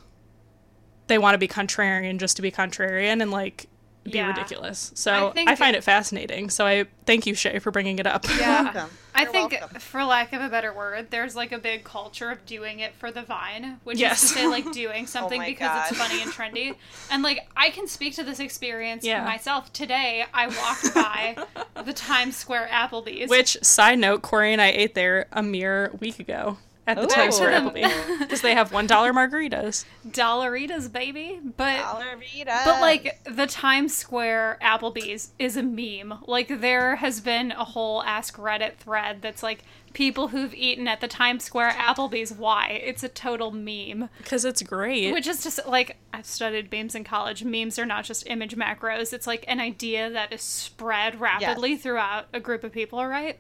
they want to be contrarian just to be contrarian and like be Yeah. ridiculous. So I I, find it fascinating. So I thank you Shay for bringing it up. Yeah. welcome. I You're think, welcome. for lack of a better word, there's like a big culture of doing it for the vine, which Yes. is to say, like, doing oh something Oh my because it's funny and trendy. And, like, I can speak to this experience Yeah. myself. Today, I walked by the Times Square Applebee's. Which side note, Corey and I ate there a mere week ago at the Ooh. Times Square To the- Applebee because they have one dollar margaritas. Dollaritas, baby. But. Dollar Vita. But like the Times Square Applebee's is a meme. Like there has been a whole Ask Reddit thread that's like people who've eaten at the Times Square Applebee's. Why? It's a total meme. Because it's great. Which is just like I've studied memes in college. Memes are not just image macros. It's like an idea that is spread rapidly throughout a group of people, right?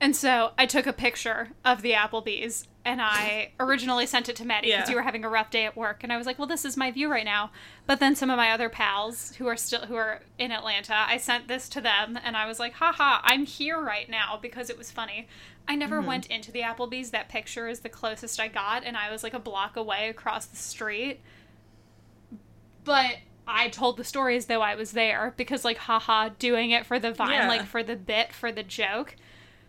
And so I took a picture of the Applebee's and I originally sent it to Maddie because Yeah. you were having a rough day at work and I was like, "Well, this is my view right now." But then some of my other pals who are still who are in Atlanta, I sent this to them and I was like, "Haha, I'm here right now because it was funny." I never mm-hmm. went into the Applebee's. That picture is the closest I got and I was like a block away across the street but I told the story as though I was there because, like, haha, doing it for the vine, Yeah. like for the bit, for the joke.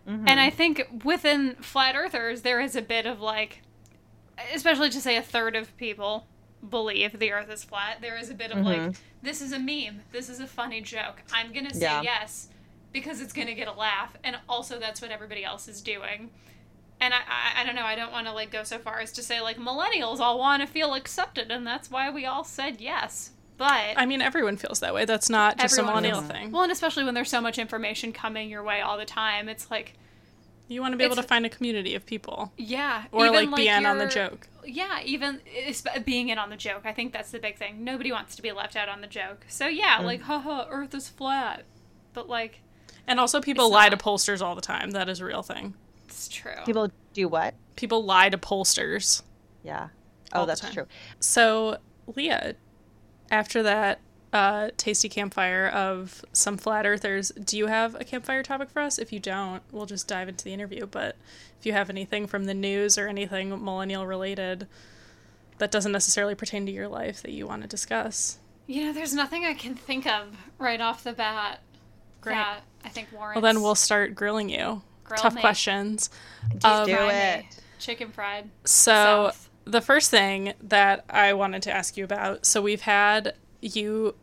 And mm-hmm. I think within flat earthers, there is a bit of like, especially to say a third of people believe the earth is flat, there is a bit of like, mm-hmm. this is a meme, this is a funny joke. I'm going to say Yeah. yes because it's going to get a laugh. And also, that's what everybody else is doing. And I, I, I don't know, I don't want to like go so far as to say like millennials all want to feel accepted, and that's why we all said yes. But I mean, everyone feels that way. That's not just a millennial does. thing. well, and especially when there's so much information coming your way all the time, it's like, You want to be able to find a community of people, yeah, or even, like be in on the joke. Yeah, even being in on the joke. I think that's the big thing. Nobody wants to be left out on the joke. So yeah, Mm. like, haha, Earth is flat, but like, And also, people lie not. to pollsters all the time. That is a real thing. it's true. people do what? People lie to pollsters. Yeah. Oh, that's true. So, Leah, after that uh, tasty campfire of some flat earthers, do you have a campfire topic for us? If you don't, we'll just dive into the interview. But if you have anything from the news or anything millennial related that doesn't necessarily pertain to your life that you want to discuss, You know, there's nothing I can think of right off the bat. Great. That I think warrants. well, then we'll start grilling you. Grill Tough me. questions. Do Um, it. Chicken fried. So South. The first thing that I wanted to ask you about, so we've had you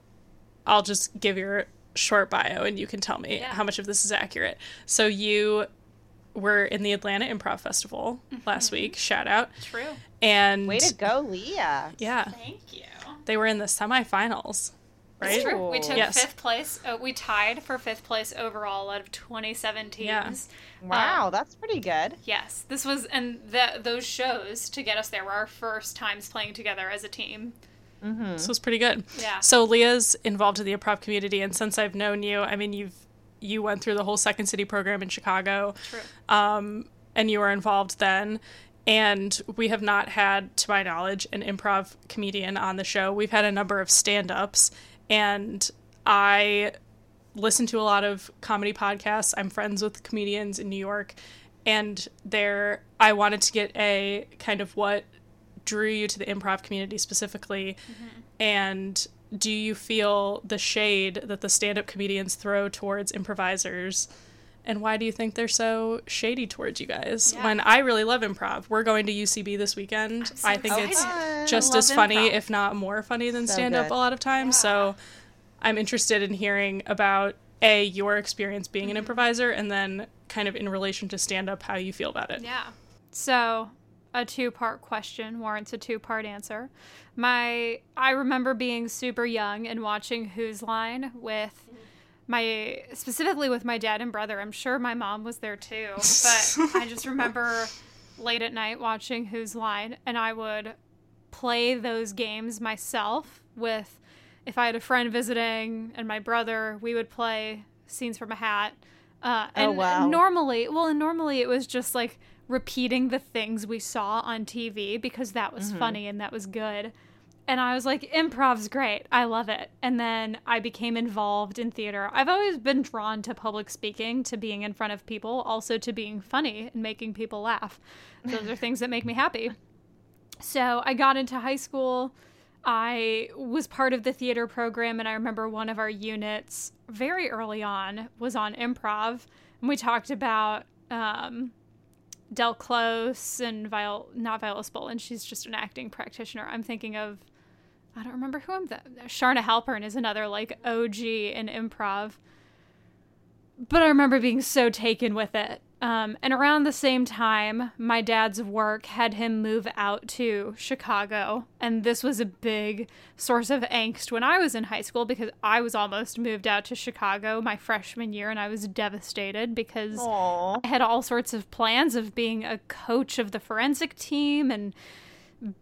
I'll just give your short bio and you can tell me Yeah. how much of this is accurate. So you were in the Atlanta Improv Festival mm-hmm. last week, shout out. True. And Way to go, Leah. yeah, Thank you. they were in the semifinals, right? It's true. We took Yes. fifth place. Uh, we tied for fifth place overall out of 27 teams. Yeah. Wow, Um, that's pretty good. Yes, this was, and that those shows to get us there were our first times playing together as a team. Mm-hmm. This was pretty good. Yeah. So Leah's involved in the improv community, and since I've known you, I mean, you've you went through the whole Second City program in Chicago, True. um, and you were involved then. And we have not had, to my knowledge, an improv comedian on the show. We've had a number of stand-ups, and I listen to a lot of comedy podcasts. I'm friends with comedians in New York, and there I wanted to get a kind of what drew you to the improv community specifically, mm-hmm. and do you feel the shade that the stand-up comedians throw towards improvisers? And why do you think they're so shady towards you guys? Yeah. When I really love improv. We're going to UCB this weekend. so I think excited. it's just as funny, improv. if not more funny than So stand up a lot of times. So I'm interested in hearing about A, your experience being an Mm-hmm. improviser, and then kind of in relation to stand up, how you feel about it. Yeah. So, a two-part question warrants a two-part answer. My I remember being super young and watching Whose Line with my specifically with my dad and brother. I'm sure my mom was there too, but I just remember late at night watching Whose Line and I would play those games myself with if I had a friend visiting and my brother, we would play scenes from a hat. Uh, Oh, and wow. normally, well, and normally it was just like repeating the things we saw on TV because that was Mm-hmm. funny and that was good. And I was like, improv's great. I love it. And then I became involved in theater. I've always been drawn to public speaking, to being in front of people, also to being funny and making people laugh. Those are things that make me happy. So I got into high school. I was part of the theater program, and I remember one of our units very early on was on improv, and we talked about um, Del Close and not Viola Spolin. She's just an acting practitioner. I'm thinking of, I don't remember who I'm. Th- Charna Halpern is another like OG in improv. But I remember being so taken with it. Um, and around the same time, my dad's work had him move out to Chicago. And this was a big source of angst when I was in high school because I was almost moved out to Chicago my freshman year and I was devastated because Aw. I had all sorts of plans of being a coach of the forensic team and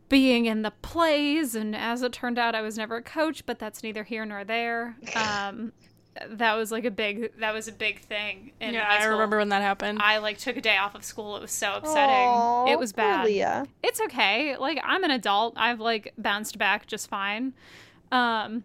being in the plays. And as it turned out, I was never a coach, but that's neither here nor there. Um, that was like a big that was a big thing in yeah, high I remember when that happened. I like took a day off of school. It was so upsetting. Aw, it was bad. Leah. It's okay. Like I'm an adult. I've like bounced back just fine. Um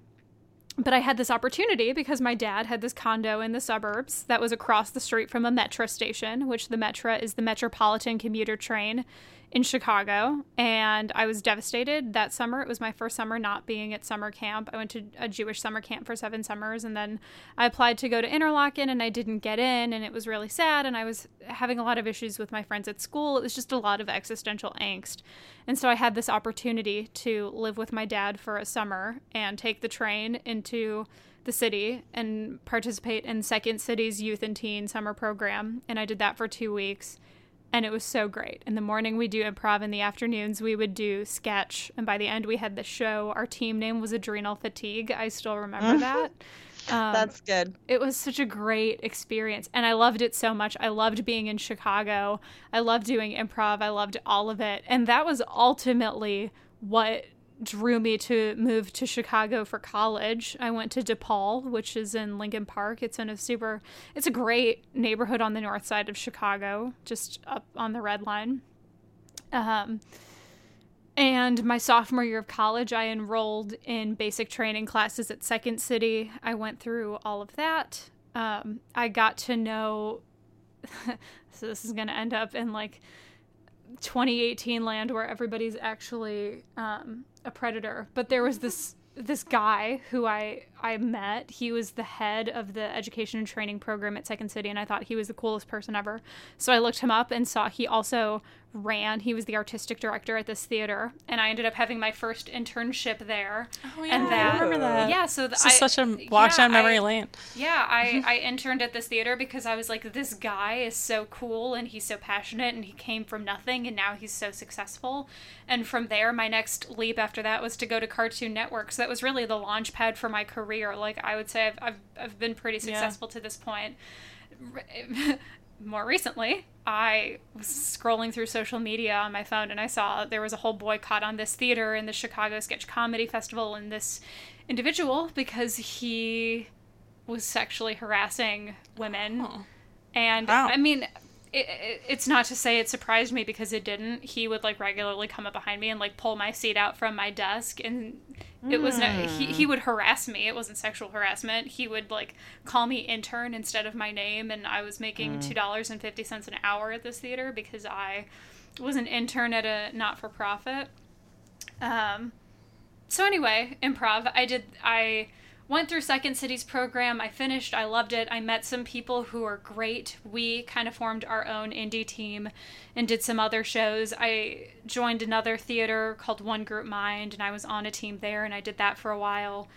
but I had this opportunity because my dad had this condo in the suburbs that was across the street from a Metra station, which the Metra is the Metropolitan commuter train in Chicago. And I was devastated that summer. It was my first summer not being at summer camp. I went to a Jewish summer camp for seven summers, and then I applied to go to Interlochen, and I didn't get in, and it was really sad. And I was having a lot of issues with my friends at school. It was just a lot of existential angst. And so I had this opportunity to live with my dad for a summer and take the train into the city and participate in Second City's youth and teen summer program. And I did that for two weeks. And it was so great. In the morning, we do improv. In the afternoons, we would do sketch. And by the end, we had the show. Our team name was Adrenal Fatigue. I still remember that. Um, That's good. it was such a great experience and i loved it so much i loved being in chicago i loved doing improv i loved all of it and that was ultimately what drew me to move to chicago for college i went to depaul which is in lincoln park it's in a super it's a great neighborhood on the north side of chicago just up on the red line um, and my sophomore year of college, I enrolled in basic training classes at Second City. I went through all of that. Um, I got to know, so this is going to end up in like 2018 land where everybody's actually um, a predator. But there was this this guy who I I met. He was the head of the education and training program at Second City, and I thought he was the coolest person ever. So I looked him up and saw he also ran. He was the artistic director at this theater, and I ended up having my first internship there. oh and that- I remember that. Yeah, so th- This is I- such a walk yeah, down memory I- lane. yeah, I, mm-hmm. I interned at this theater because I was like, this guy is so cool and he's so passionate and he came from nothing and now he's so successful. And from there, my next leap after that was to go to Cartoon Network. So that was really the launch pad for my career. Like, I would say I've, I've, I've been pretty Yeah. successful to this point. More recently, I was scrolling through social media on my phone and I saw there was a whole boycott on this theater in the Chicago Sketch Comedy Festival and this individual because he was sexually harassing women. Oh. And Wow. I mean, it, it, it's not to say it surprised me because it didn't. He would like regularly come up behind me and like pull my seat out from my desk, and it was no, he he would harass me. It wasn't sexual harassment. He would like call me intern instead of my name, and I was making two dollars and fifty cents an hour at this theater because I was an intern at a not for profit. Um, so anyway, improv. I did. I went through Second City's program. I finished. I loved it. I met some people who are great. We kind of formed our own indie team and did some other shows. I joined another theater called One Group Mind, and I was on a team there, and I did that for a while.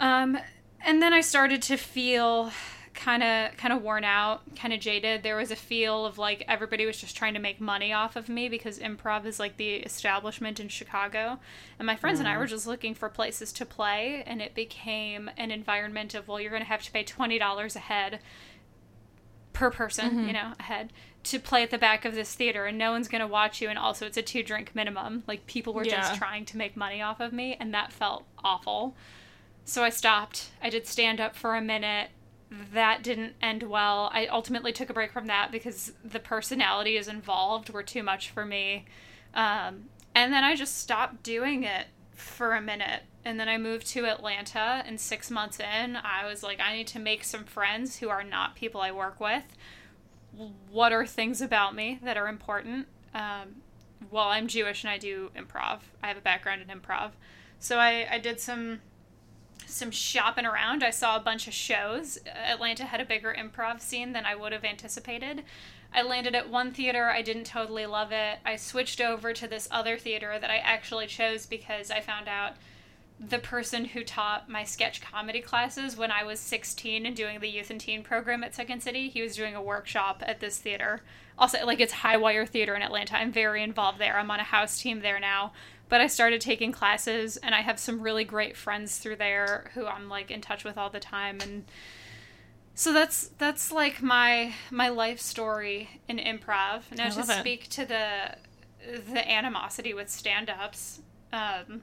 Um, and then I started to feel kind of kind of worn out, kind of jaded. There was a feel of like everybody was just trying to make money off of me because improv is like the establishment in Chicago. And my friends and I mm. were just looking for places to play and it became an environment of well, you're going to have to pay $20 a head per person, you mm-hmm. know, a head to play at the back of this theater and no one's going to watch you and also it's a two drink minimum. Like people were Yeah. just trying to make money off of me and that felt awful. So I stopped. I did stand up for a minute. That didn't end well. I ultimately took a break from that because the personalities involved were too much for me. Um, and then I just stopped doing it for a minute. And then I moved to Atlanta, and six months in, I was like, I need to make some friends who are not people I work with. What are things about me that are important? Um, well, I'm Jewish and I do improv. I have a background in improv. So I, I did some some shopping around. I saw a bunch of shows. Atlanta had a bigger improv scene than I would have anticipated. I landed at one theater. I didn't totally love it. I switched over to this other theater that I actually chose because I found out the person who taught my sketch comedy classes when I was 16 and doing the youth and teen program at Second City, he was doing a workshop at this theater. Also, like it's High Wire Theater in Atlanta. I'm very involved there. I'm on a house team there now. But I started taking classes and I have some really great friends through there who I'm like in touch with all the time and so that's that's like my my life story in improv. Now to speak to the the animosity with stand-ups. Um,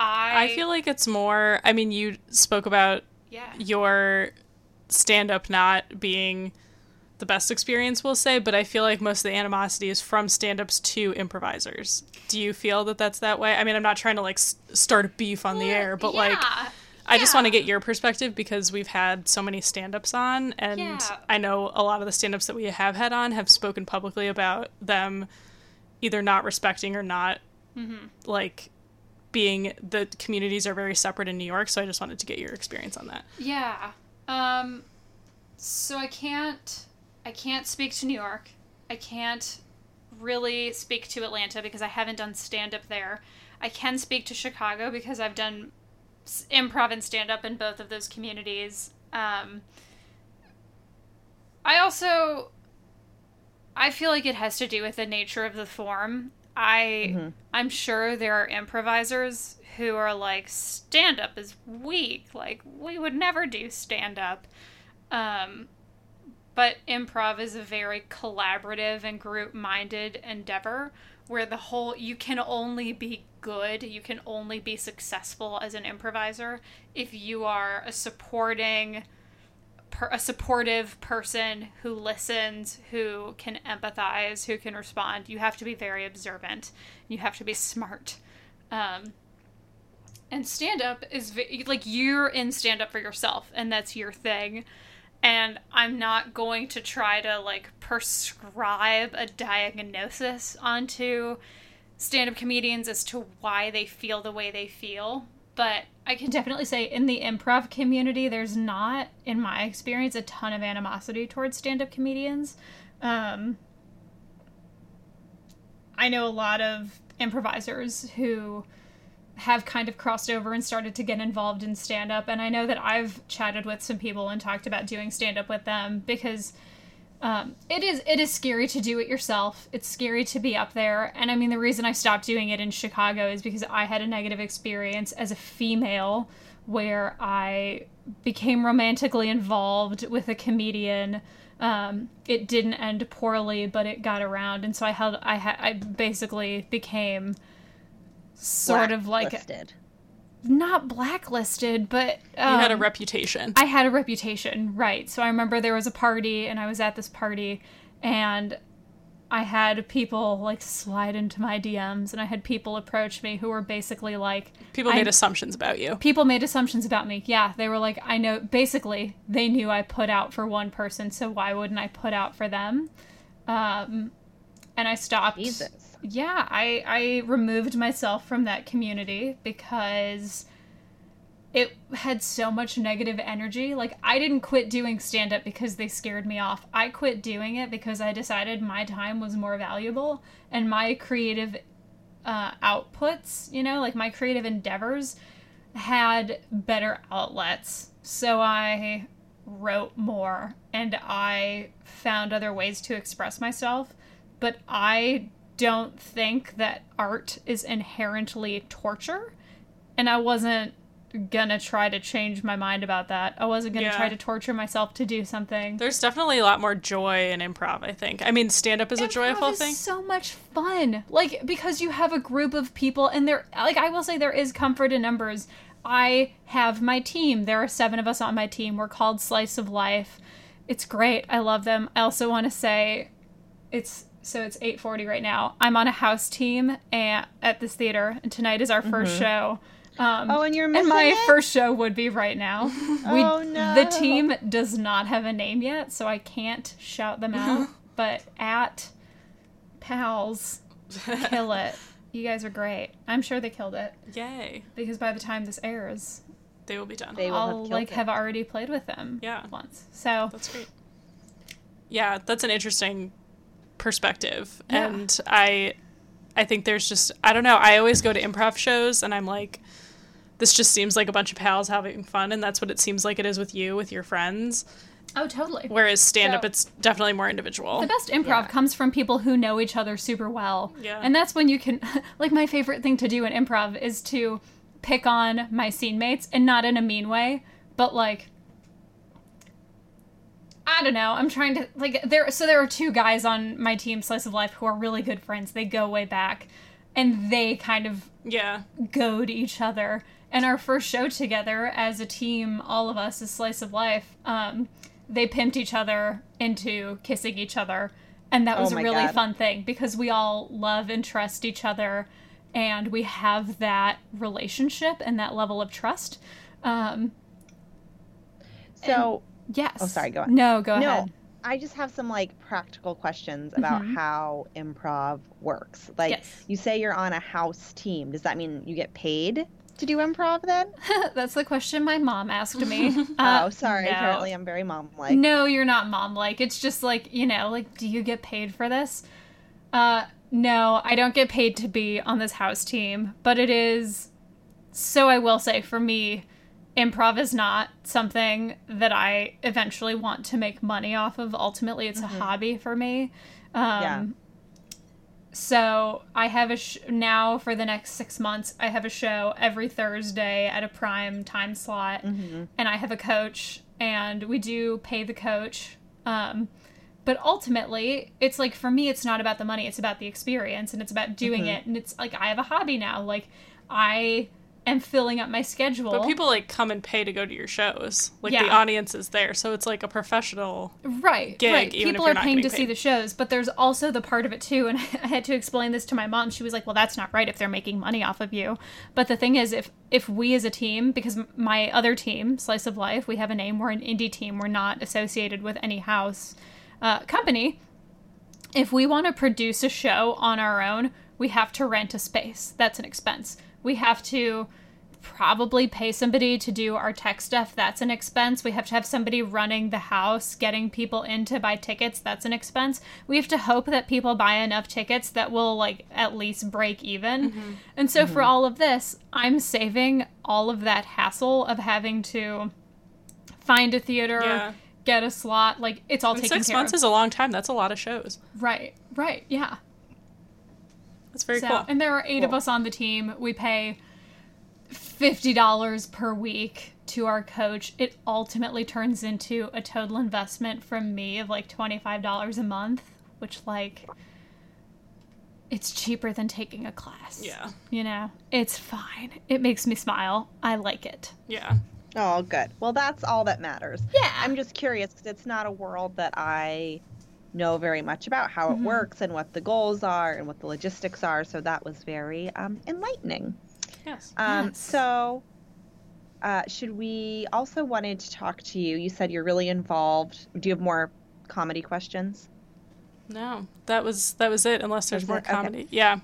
I I feel like it's more. I mean, you spoke about yeah. your stand-up not being the best experience, we'll say, but I feel like most of the animosity is from stand-ups to improvisers. Do you feel that that's that way? I mean, I'm not trying to like s- start a beef on the air, but yeah. like I just want to get your perspective because we've had so many stand-ups on and Yeah. I know a lot of the stand-ups that we have had on have spoken publicly about them either not respecting or not Mm-hmm. like being the communities are very separate in New York, so I just wanted to get your experience on that. Yeah. Um so I can't I can't speak to New York. I can't really speak to Atlanta because I haven't done stand up there. I can speak to Chicago because I've done improv and stand up in both of those communities. Um I also I feel like it has to do with the nature of the form. I I'm sure there are improvisers who are like stand up is weak. Like we would never do stand up. Um but improv is a very collaborative and group minded endeavor where the whole you can only be good, you can only be successful as an improviser if you are a supporting a supportive person who listens, who can empathize, who can respond. You have to be very observant. You have to be smart. Um, and stand up is like you're in stand up for yourself, and that's your thing. And I'm not going to try to like prescribe a diagnosis onto stand up comedians as to why they feel the way they feel. But I can definitely say in the improv community, there's not, in my experience, a ton of animosity towards stand up comedians. Um, I know a lot of improvisers who have kind of crossed over and started to get involved in stand up. And I know that I've chatted with some people and talked about doing stand up with them because um, it is it is scary to do it yourself. It's scary to be up there. And I mean, the reason I stopped doing it in Chicago is because I had a negative experience as a female where I became romantically involved with a comedian. Um, it didn't end poorly, but it got around, and so I held. I ha- I basically became sort of like Blacklisted. not blacklisted, but um, You had a reputation. I had a reputation, right? So I remember there was a party, and I was at this party, and I had people like slide into my DMs, and I had people approach me who were basically like, People I- made assumptions about you. people made assumptions about me. Yeah, they were like, I know. Basically, they knew I put out for one person, so why wouldn't I put out for them? Um, and I stopped. Jesus. Yeah, I I removed myself from that community because it had so much negative energy. Like I didn't quit doing stand up because they scared me off. I quit doing it because I decided my time was more valuable and my creative uh, outputs, you know, like my creative endeavors had better outlets. So I wrote more and I found other ways to express myself. But I don't think that art is inherently torture. And I wasn't gonna try to change my mind about that. I wasn't gonna Yeah. try to torture myself to do something. There's definitely a lot more joy in improv, I think. I mean, stand up is a joyful is thing. so much fun. Like because you have a group of people, and there, like I will say, there is comfort in numbers. I have my team. There are seven of us on my team. We're called Slice of Life. It's great. I love them. I also want to say it's so it's 8:40 right now. I'm on a house team at, at this theater and tonight is our 1st Mm-hmm. show. Um, Oh, and you're missing and my it? first show would be right now. We, Oh, no. The team does not have a name yet, so I can't shout them out. but at pals, kill it. You guys are great. I'm sure they killed it Yay. because by the time this airs, They will be done. They will have I'll killed like it. have already played with them. Yeah. once. So That's great. Yeah, that's an interesting perspective. Yeah. And I I think there's just I don't know, I always go to improv shows and I'm like this just seems like a bunch of pals having fun and that's what it seems like it is with you with your friends. oh, totally. Whereas stand up So- it's definitely more individual. The best improv Yeah. comes from people who know each other super well. Yeah. And that's when you can, like, my favorite thing to do in improv is to pick on my scene mates and not in a mean way, but like, I don't know. I'm trying to, like, there, so there are two guys on my team, Slice of Life, who are really good friends. They go way back. And they kind of yeah. goad each other. And our first show together as a team, all of us as Slice of Life, um, they pimped each other into kissing each other. And that Oh was a really God. fun thing because we all love and trust each other and we have that relationship and that level of trust. Um, So yes. Oh, sorry, go on. No, go ahead. no, ahead. I just have some like practical questions about Mhm. how improv works. Like Yes. you say you're on a house team. Does that mean you get paid to do improv then? That's the question my mom asked me. Uh, oh, sorry. no. Apparently I'm very mom like. No, you're not mom like. It's just like, you know, like, do you get paid for this? Uh, no, I don't get paid to be on this house team, but it is. So I will say, for me, improv is not something that I eventually want to make money off of. Ultimately, it's a hobby for me. Um, Yeah. So I have a sh- now for the next six months. I have a show every Thursday at a prime time slot, Mm-hmm. and I have a coach, and we do pay the coach. Um, but ultimately, it's like for me, it's not about the money; it's about the experience, and it's about doing Mm-hmm. it. And it's like I have a hobby now. Like I am filling up my schedule. But people like come and pay to go to your shows. Like Yeah. the audience is there, so it's like a professional. right gig, right even people not paying to getting see the shows but there's also the part of it too and i had to explain this to my mom she was like well that's not right if they're making money off of you but the thing is if if we as a team because my other team slice of life we have a name we're an indie team we're not associated with any house uh, company if we want to produce a show on our own we have to rent a space that's an expense we have to probably pay somebody to do our tech stuff. That's an expense. We have to have somebody running the house, getting people in to buy tickets. That's an expense. We have to hope that people buy enough tickets that will like at least break even. Mm-hmm. And so for mm-hmm. all of this, I'm saving all of that hassle of having to find a theater, Yeah. get a slot. Like it's all And taken six months is a long time. That's a lot of shows. right. Right. Yeah. That's very so, cool. and there are eight of us on the team. We pay fifty dollars per week to our coach. It ultimately turns into a total investment from me of like twenty five dollars a month, which like it's cheaper than taking a class. Yeah. You know, it's fine. It makes me smile. I like it. Yeah. Oh, good. Well, that's all that matters. Yeah. I'm just curious because it's not a world that I know very much about how it Mhm. works and what the goals are and what the logistics are. So that was very um, enlightening. Yes. Um, Yes. So, uh, should we also wanted to talk to you? You said you're really involved. Do you have more comedy questions? No, that was that was it. Unless there's That's more it? Okay. comedy. Yeah.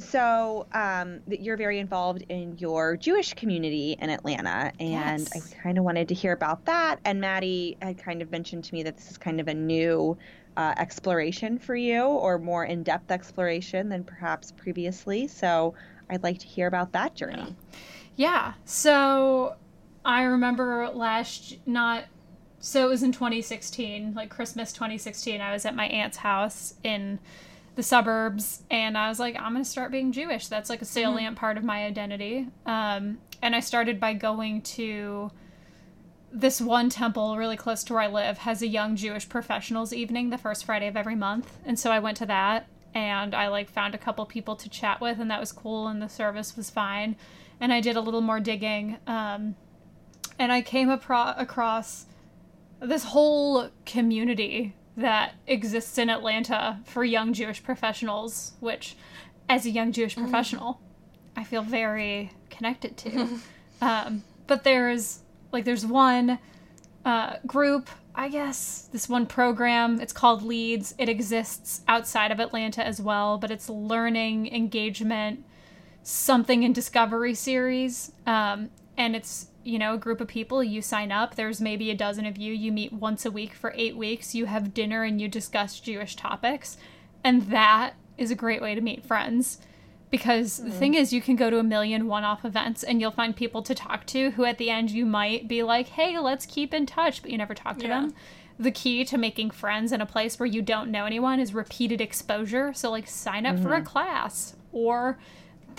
So, um, that you're very involved in your Jewish community in Atlanta, and Yes. I kind of wanted to hear about that. And Maddie had kind of mentioned to me that this is kind of a new uh, exploration for you, or more in-depth exploration than perhaps previously. So, I'd like to hear about that journey. Yeah. So I remember last not so it was in 2016, like Christmas 2016. I was at my aunt's house in the suburbs and I was like I'm going to start being Jewish. That's like a salient part of my identity. Um and I started by going to this one temple really close to where I live has a young Jewish professionals evening the first Friday of every month. And so I went to that and I like found a couple people to chat with, and that was cool, and the service was fine. And I did a little more digging, um, and I came apro- across this whole community that exists in Atlanta for young Jewish professionals, which, as a young Jewish professional, I feel very connected to. um, but there's like there's one uh, group, I guess, this one program. It's called Leads. It exists outside of Atlanta as well, but it's learning engagement, something in discovery series, um, and it's you know a group of people. You sign up. There's maybe a dozen of you. You meet once a week for eight weeks. You have dinner and you discuss Jewish topics, and that is a great way to meet friends because mm. the thing is you can go to a million one-off events and you'll find people to talk to who at the end you might be like hey let's keep in touch but you never talk to yeah. them the key to making friends in a place where you don't know anyone is repeated exposure so like sign up mm-hmm. for a mm-hmm. class or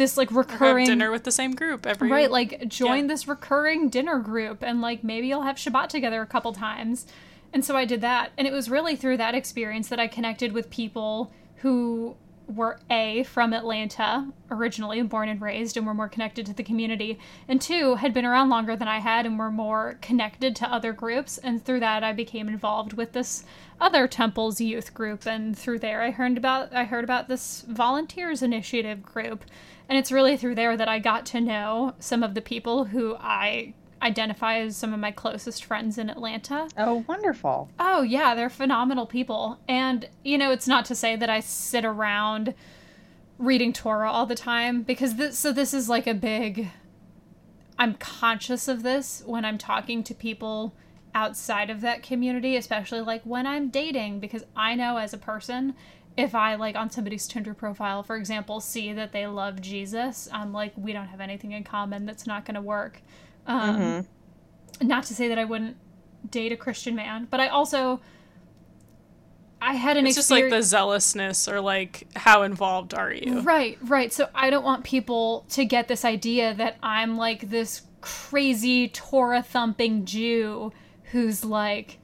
this like recurring dinner with the same group every right like join yeah. this recurring dinner group and like maybe you'll have shabbat together a couple times and so i did that and it was really through that experience that i connected with people who were A, from Atlanta, originally born and raised, and were more connected to the community, and two, had been around longer than I had and were more connected to other groups. And through that, I became involved with this other temple's youth group. And through there, I heard about I heard about this volunteers initiative group. And it's really through there that I got to know some of the people who I identify as some of my closest friends in Atlanta. Oh, wonderful. Oh, yeah, they're phenomenal people. And, you know, it's not to say that I sit around reading Torah all the time because this so this is like a big I'm conscious of this when I'm talking to people outside of that community, especially like when I'm dating because I know as a person if I like on somebody's Tinder profile, for example, see that they love Jesus, I'm like, we don't have anything in common. That's not going to work. Um, mm-hmm. Not to say that I wouldn't date a Christian man, but I also I had an it's just like the zealousness or like how involved are you? Right, right. So I don't want people to get this idea that I'm like this crazy Torah thumping Jew who's like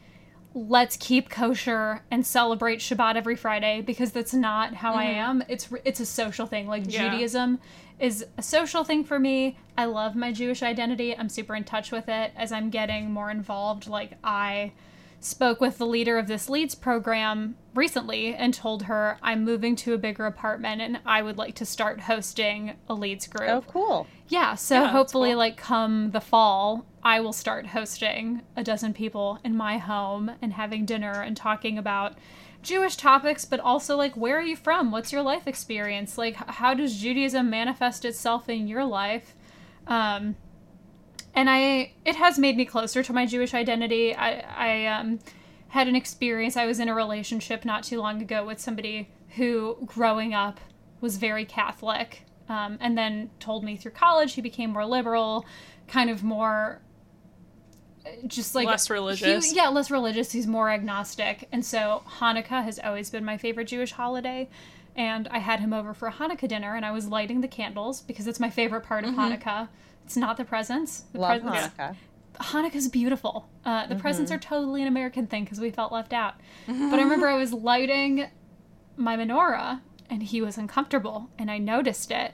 let's keep kosher and celebrate Shabbat every Friday because that's not how mm-hmm. I am. It's it's a social thing. Like yeah. Judaism is a social thing for me. I love my Jewish identity. I'm super in touch with it as I'm getting more involved. Like, I spoke with the leader of this leads program recently and told her I'm moving to a bigger apartment and I would like to start hosting a leads group. Oh, cool. Yeah, so yeah, hopefully, cool. like, come the fall, I will start hosting a dozen people in my home and having dinner and talking about Jewish topics, but also like where are you from? What's your life experience? Like how does Judaism manifest itself in your life? Um, and I it has made me closer to my Jewish identity. I I um, had an experience. I was in a relationship not too long ago with somebody who growing up was very Catholic, um, and then told me through college he became more liberal, kind of more just like less religious. He, yeah, less religious. He's more agnostic. And so Hanukkah has always been my favorite Jewish holiday. And I had him over for a Hanukkah dinner and I was lighting the candles because it's my favorite part of mm-hmm. Hanukkah. It's not the presents. The Love presents, Hanukkah. Hanukkah's beautiful. Uh, the mm-hmm. presents are totally an American thing because we felt left out. But I remember I was lighting my menorah and he was uncomfortable and I noticed it.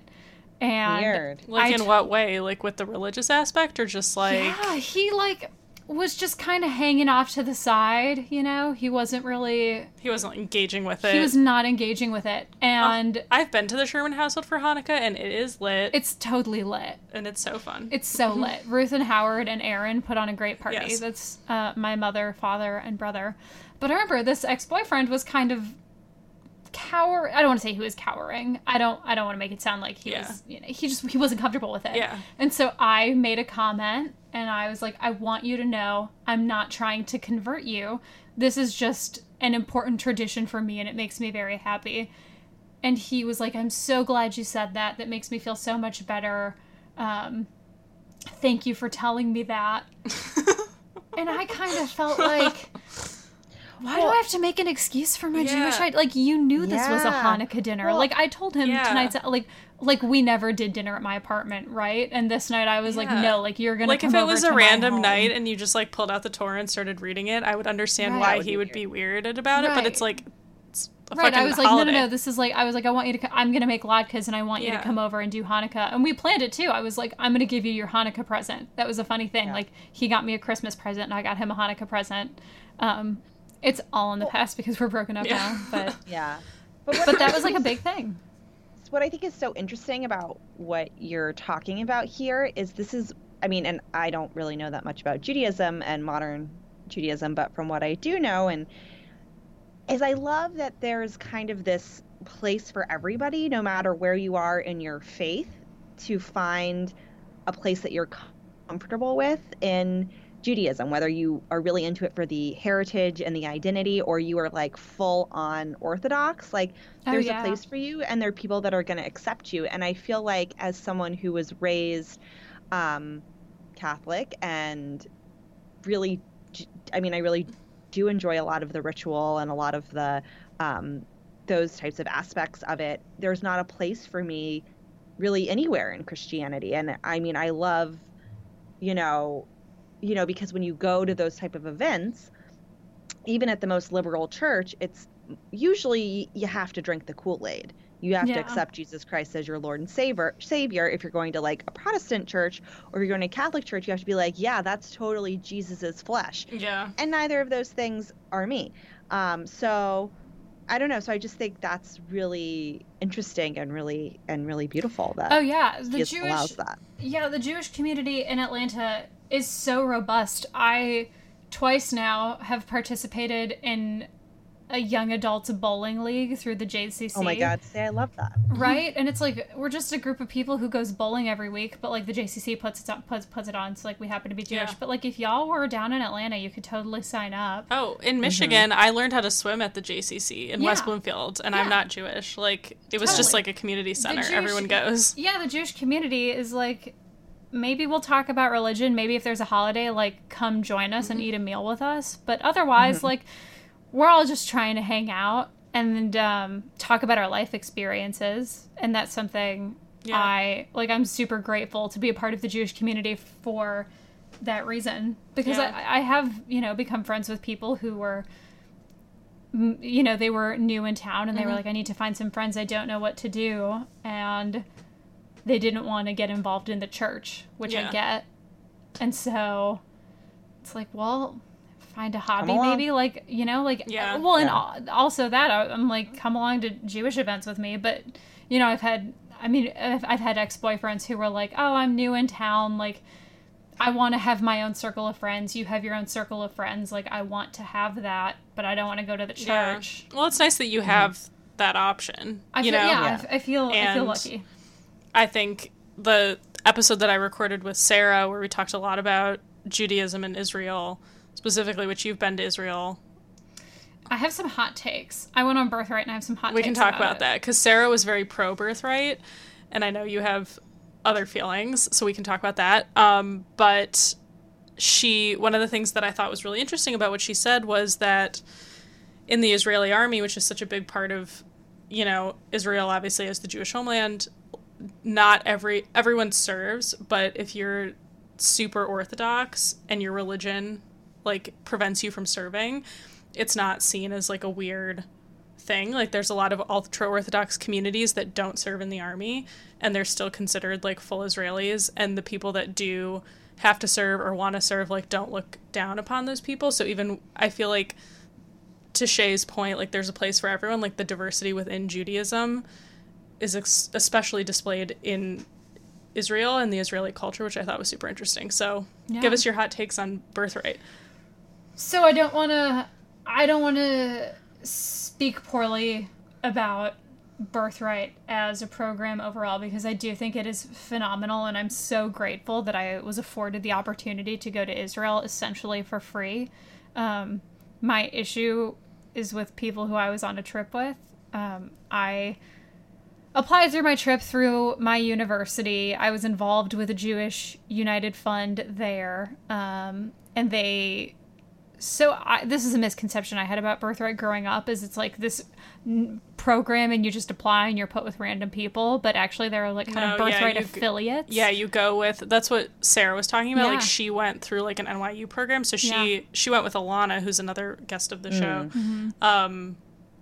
And Weird. Like in what way? Like with the religious aspect or just like Yeah, he like was just kind of hanging off to the side, you know? He wasn't really He wasn't engaging with it. He was not engaging with it. And oh, I've been to the Sherman household for Hanukkah and it is lit. It's totally lit. And it's so fun. It's so lit. Ruth and Howard and Aaron put on a great party. Yes. That's uh, my mother, father, and brother. But I remember this ex-boyfriend was kind of cower I don't want to say he was cowering. I don't I don't want to make it sound like he yeah. was you know he just he wasn't comfortable with it. Yeah. And so I made a comment and I was like, I want you to know I'm not trying to convert you. This is just an important tradition for me and it makes me very happy. And he was like, I'm so glad you said that. That makes me feel so much better. Um, thank you for telling me that. and I kind of felt like, why well, do I have to make an excuse for my yeah. Jewish identity? Like you knew this yeah. was a Hanukkah dinner. Well, like I told him yeah. tonight's like like we never did dinner at my apartment, right? And this night I was like, no, like you're gonna like if it was a random night and you just like pulled out the Torah and started reading it, I would understand right. why he he would be weirded about right. it. But it's like it's a right. I was like, holiday. no, no, no. This is like, I was like, I want you to. Co- I'm gonna make latkes, and I want you to come over and do Hanukkah. And we planned it too. I was like, I'm gonna give you your Hanukkah present. That was a funny thing. Like he got me a Christmas present, and I got him a Hanukkah present. Um, it's all in the past because we're broken up Yeah. now. But Yeah. But, but that was like a big thing. what I think is so interesting about what you're talking about here is this is, I mean, and I don't really know that much about Judaism and modern Judaism, but from what I do know, and is I love that there's kind of this place for everybody, no matter where you are in your faith, to find a place that you're comfortable with in Judaism, whether you are really into it for the heritage and the identity, or you are like full on Orthodox. Like, Oh, there's yeah. a place for you, and there are people that are going to accept you. And I feel like, as someone who was raised um, Catholic and really, I mean, I really do enjoy a lot of the ritual and a lot of the um, those types of aspects of it. There's not a place for me really anywhere in Christianity, and I mean, I love, you know, you know, because when you go to those type of events, even at the most liberal church, it's usually you have to drink the Kool-Aid. You have Yeah. to accept Jesus Christ as your Lord and Savior. Savior. If you're going to like a Protestant church or if you're going to a Catholic church, you have to be like, yeah, that's totally Jesus's flesh. Yeah. And neither of those things are me. Um, so I don't know. So I just think that's really interesting and really and really beautiful that Oh yeah, the Jewish allows that. Yeah, the Jewish community in Atlanta is so robust. I twice now have participated in a young adults bowling league through the JCC. Oh my God! Say I love that. Right? And it's like we're just a group of people who goes bowling every week, but like the JCC puts it on, puts puts it on, so like we happen to be Jewish. Yeah. But like if y'all were down in Atlanta, you could totally sign up. Oh, in mm-hmm. Michigan, I learned how to swim at the JCC in West Bloomfield, and Yeah. I'm not Jewish. Like it was just like a community center. Jewish- Everyone goes. Yeah, the Jewish community is like maybe we'll talk about religion. Maybe if there's a holiday, like come join us and eat a meal with us. But otherwise, like we're all just trying to hang out and um, talk about our life experiences, and that's something Yeah. I like. I'm super grateful to be a part of the Jewish community for that reason because Yeah. I, I have you know become friends with people who were you know they were new in town and they were Mm-hmm. like i need to find some friends i don't know what to do and they didn't want to get involved in the church which i get and so it's like well find a hobby maybe like you know like Yeah. Uh, well and Yeah. al- also that I- i'm like come along to jewish events with me but you know i've had i mean i've, I've had ex-boyfriends who were like oh i'm new in town like I want to have my own circle of friends. You have your own circle of friends. Like I want to have that, but I don't want to go to the Yeah. church. Well, it's nice that you mm-hmm. have that option. I you feel, know, yeah, I Yeah. f- I, feel I feel lucky. I think the episode that I recorded with Sarah, where we talked a lot about Judaism and Israel, specifically, which you've been to Israel. I have some hot takes. I went on Birthright and I have some hot We takes. We can talk about it. that because Sarah was very pro birthright, and I know you have other feelings, so we can talk about that. Um, but she, one of the things that I thought was really interesting about what she said was that in the Israeli army, which is such a big part of, you know, Israel obviously as the Jewish homeland, not every everyone serves, but if you're super orthodox and your religion like prevents you from serving, it's not seen as like a weird thing. Like there's a lot of ultra orthodox communities that don't serve in the army and they're still considered like full Israelis and the people that do have to serve or want to serve like don't look down upon those people. So even I feel like to Shay's point, like there's a place for everyone. Like the diversity within Judaism is ex- especially displayed in Israel and the Israeli culture, which I thought was super interesting. So Yeah. give us your hot takes on birthright. So I don't want to. I don't want to speak poorly about Birthright as a program overall because I do think it is phenomenal, and I'm so grateful that I was afforded the opportunity to go to Israel essentially for free. Um, my issue is with people who I was on a trip with. Um, I applied through my trip through my university. I was involved with a Jewish United Fund there, um, and they. So I, this is a misconception I had about Birthright growing up. Is it's like this n- program and you just apply and you're put with random people, but actually there are like kind of No, yeah, Birthright g- affiliates. Yeah, you go with that's what Sarah was talking about. Yeah. Like she went through like an NYU program, so she Yeah. she went with Alana, who's another guest of the show, Mm-hmm. um,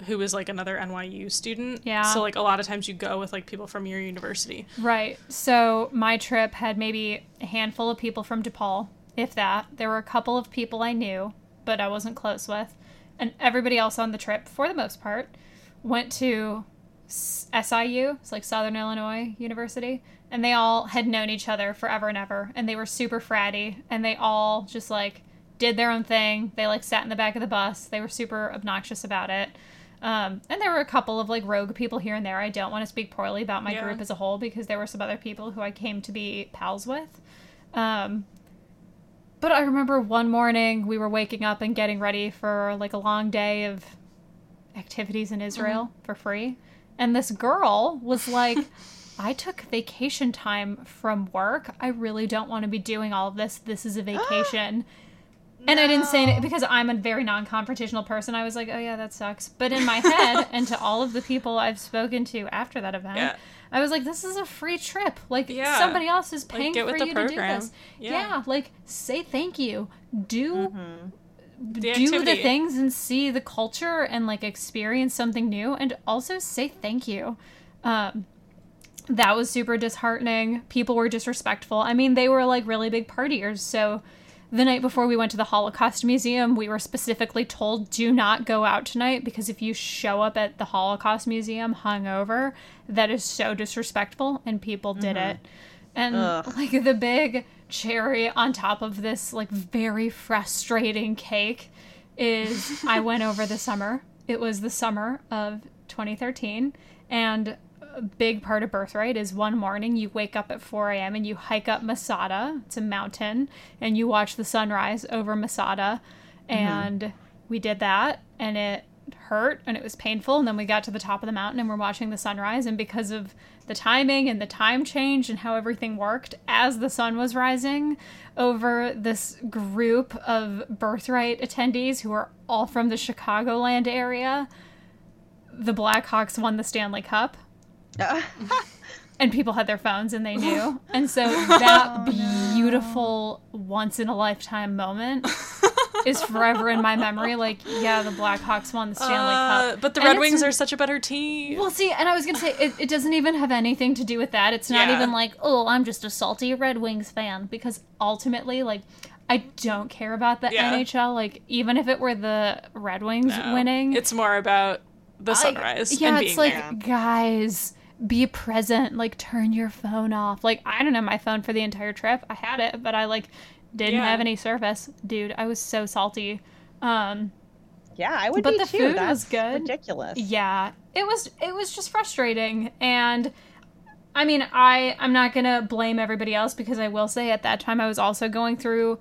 who is like another NYU student. Yeah. So like a lot of times you go with like people from your university. Right. So my trip had maybe a handful of people from DePaul, if that. There were a couple of people I knew, but I wasn't close with. And everybody else on the trip, for the most part, went to SIU, it's like Southern Illinois University, and they all had known each other forever and ever, and they were super fratty, and they all just like did their own thing. They like sat in the back of the bus. They were super obnoxious about it. Um, and there were a couple of like rogue people here and there. I don't want to speak poorly about my Yeah. group as a whole because there were some other people who I came to be pals with. Um, but I remember one morning we were waking up and getting ready for like a long day of activities in Israel for free. And this girl was like, I took vacation time from work. I really don't want to be doing all of this. This is a vacation. And I didn't say it because I'm a very non confrontational person. I was like, oh, yeah, that sucks. But in my head, and to all of the people I've spoken to after that event, Yeah. I was like, this is a free trip. Like, Yeah. somebody else is paying get for you to do this. Yeah. Yeah. like, say thank you. Do The do the things and see the culture and like experience something new and also say thank you um that was super disheartening people were disrespectful i mean they were like really big partiers so the night before we went to the holocaust museum we were specifically told do not go out tonight because if you show up at the holocaust museum hungover that is so disrespectful and people did mm-hmm. it and Ugh. like the big cherry on top of this like very frustrating cake is I went over the summer. It was the summer of 2013 and a big part of birthright is one morning you wake up at 4 a.m. and you hike up Masada. It's a mountain, and you watch the sunrise over Masada. Mm-hmm. And we did that, and it hurt and it was painful. And then we got to the top of the mountain and we're watching the sunrise. And because of the timing and the time change and how everything worked, as the sun was rising over this group of birthright attendees who are all from the Chicagoland area, the Blackhawks won the Stanley Cup and people had their phones and they knew. And so that beautiful once in a lifetime moment is forever in my memory. Like, yeah, the Blackhawks won the Stanley Uh, Cup. but the Red Wings are such a better team. Well, see, and I was gonna say it, it doesn't even have anything to do with that. It's not Yeah. even like, oh, I'm just a salty Red Wings fan because ultimately, like, I don't care about the Yeah. NHL. Like, even if it were the Red Wings No. winning, It's more about the I- sunrise yeah, and it's like there. guys, be present. Like, turn your phone off. Like, I don't have my phone for the entire trip. I had it, but I like didn't Yeah. have any service, dude. I was so salty. Um, Yeah, I would But be the too. food That's was good. Ridiculous. yeah, it was it was just frustrating and. I mean, I I'm not gonna blame everybody else because I will say at that time I was also going through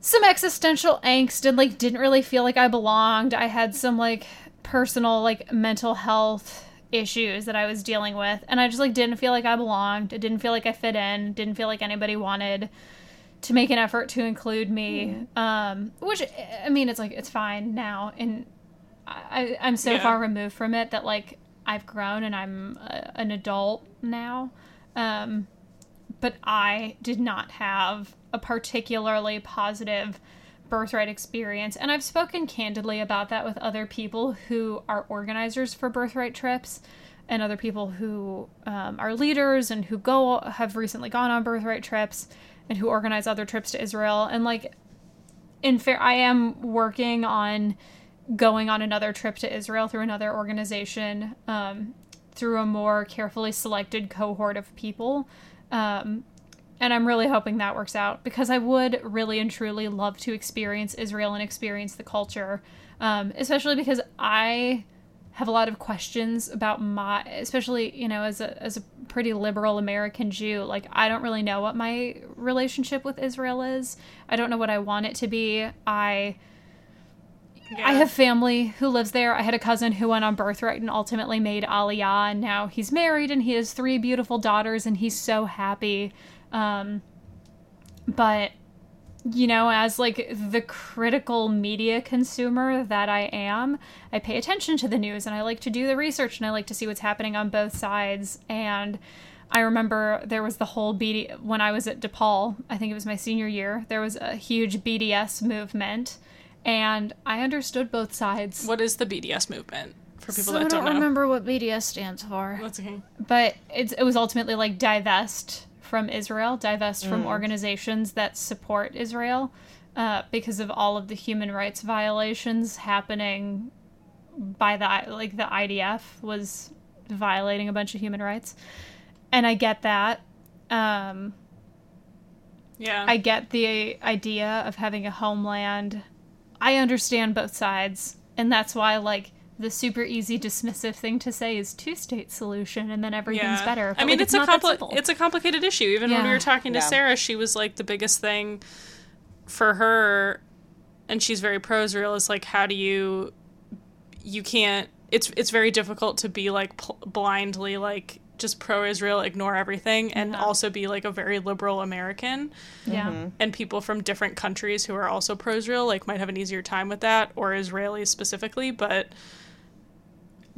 some existential angst and like didn't really feel like I belonged. I had some like personal like mental health issues that I was dealing with and I just like didn't feel like I belonged. It didn't feel like I fit in. Didn't feel like anybody wanted to make an effort to include me. Um which I mean it's like it's fine now and I I'm so Yeah. far removed from it that like I've grown and I'm a, an adult now. Um but I did not have a particularly positive birthright experience. And I've spoken candidly about that with other people who are organizers for birthright trips and other people who um, are leaders and who go have recently gone on birthright trips and who organize other trips to Israel. And like, in fair, I am working on going on another trip to Israel through another organization, um, through a more carefully selected cohort of people. Um, and I'm really hoping that works out because I would really and truly love to experience Israel and experience the culture, um, especially because I have a lot of questions about my, especially you know as a as a pretty liberal American Jew. Like I don't really know what my relationship with Israel is. I don't know what I want it to be. I I have family who lives there. I had a cousin who went on birthright and ultimately made Aliyah, and now he's married and he has three beautiful daughters, and he's so happy. Um, but you know, as like the critical media consumer that I am, I pay attention to the news and I like to do the research and I like to see what's happening on both sides. And I remember there was the whole BD when I was at DePaul, I think it was my senior year, there was a huge BDS movement and I understood both sides. What is the BDS movement? for people so that I don't, I don't know. remember what BDS stands for. That's okay. but it's, it was ultimately like divest from Israel, divest from organizations that support Israel, uh, because of all of the human rights violations happening by the like the IDF was violating a bunch of human rights, and I get that. Um, Yeah. I get the idea of having a homeland. I understand both sides, and that's why like the super easy dismissive thing to say is two state solution and then everything's yeah. better. I mean, like, it's, a not compli- it's a complicated issue. Even when we were talking to Yeah. Sarah, she was like the biggest thing for her, and she's very pro Israel. Is like, how do you? You can't. It's it's very difficult to be like pl- blindly like just pro Israel, ignore everything, and Yeah. also be like a very liberal American. yeah. Mm-hmm. and people from different countries who are also pro Israel like might have an easier time with that or Israelis specifically, but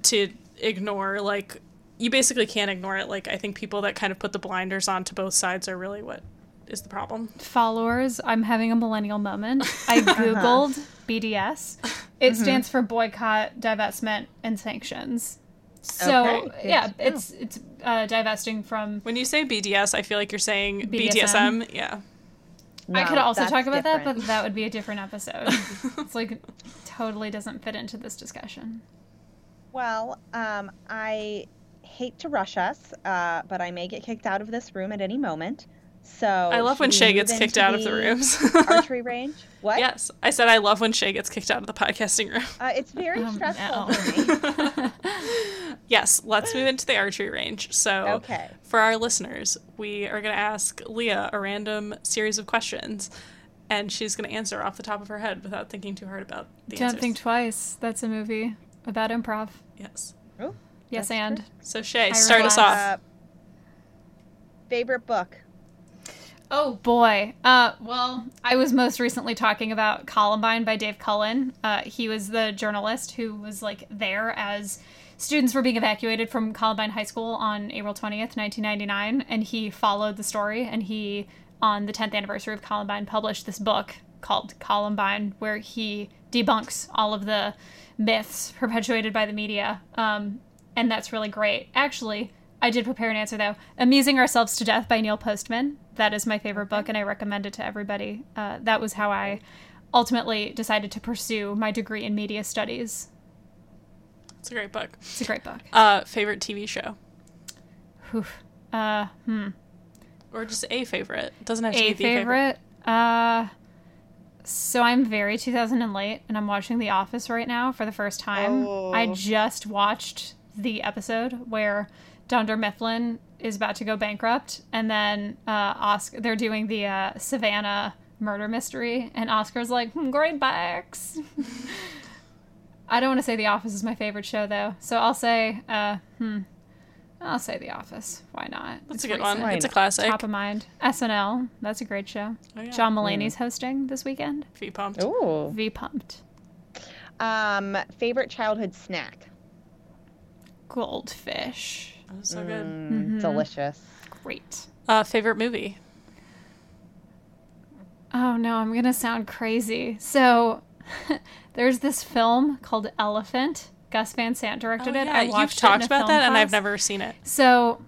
to ignore like you basically can't ignore it. Like I think people that kind of put the blinders on to both sides are really what is the problem. Followers, I'm having a millennial moment. I googled BDS. It stands for boycott, divestment, and sanctions. So Okay, yeah, to it's it's uh, divesting from. When you say BDS, I feel like you're saying BDSM. BDSM. Yeah. I could also talk about that, but that would be a different episode. it's like totally doesn't fit into this discussion. Well, um, I hate to rush us, uh, but I may get kicked out of this room at any moment. So I love when should Shay gets kicked out of the rooms. archery range. What? yes. I said I love when Shay gets kicked out of the podcasting room. Uh, it's very Um, stressful no. for me. Yes, let's move into the archery range. So, Okay. for our listeners, we are going to ask Leah a random series of questions, and she's going to answer off the top of her head without thinking too hard about the Don't answers. think twice. That's a movie about improv. yes. Oh, Yes, That's and So, Shay, I start us off. uh, favorite book. Oh boy. Uh, well, I was most recently talking about Columbine by Dave Cullen. Uh, he was the journalist who was like there as students were being evacuated from Columbine High School on April 20th, 1999, and he followed the story and he on the 10th anniversary of Columbine published this book called Columbine where he debunks all of the myths perpetuated by the media. Um, and that's really great. Actually, I did prepare an answer though. Amusing Ourselves to Death by Neil Postman. That is my favorite book, and I recommend it to everybody. Uh, that was how I ultimately decided to pursue my degree in media studies. It's a great book. It's a great book. Uh, favorite TV show? Uh, hmm. Or just a favorite. It doesn't have to A be the favorite. favorite? Uh, so I'm very 2000 and late, and I'm watching The Office right now for the first time. I Oh. just watched the episode where Dunder Mifflin is about to go bankrupt, and then uh, Oscar they're doing the uh, Savannah murder mystery, and Oscar's like, hmm, "Great backs." I don't want to say The Office is my favorite show though, so I'll say, uh, hmm, I'll say The Office. Why not? That's It's a good recent. one. It's a classic. Top of mind. SNL. That's a great show. Oh, yeah. John Mulaney's hosting this weekend. V pumped. Ooh. V pumped. Um, favorite childhood snack. Goldfish. Oh, so good. Mm, Delicious. Great. Uh, favorite movie? Oh no, I'm gonna sound crazy. So there's this film called Elephant. Gus Van Sant directed Oh, it. yeah, I You've watched it talked about that, and I've never seen it. So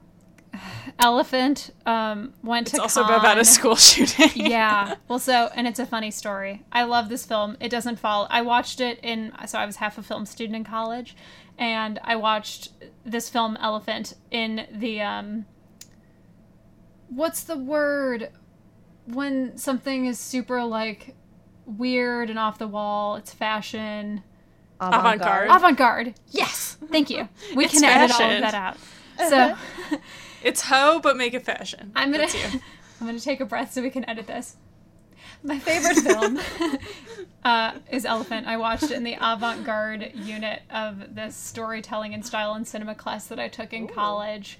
Elephant um, went It's to also about a school shooting. yeah. Well, so and it's a funny story. I love this film. It doesn't fall. I watched it in so I was half a film student in college, and I watched this film Elephant in the um. What's the word when something is super like weird and off the wall? It's fashion. Avant-garde. Avant garde. Yes. Thank you. We It's can edit all of that out. So. It's hoe, but make it fashion. I'm gonna you. I'm gonna take a breath so we can edit this. My favorite film uh, is Elephant. I watched it in the avant-garde unit of this storytelling and style and cinema class that I took in college.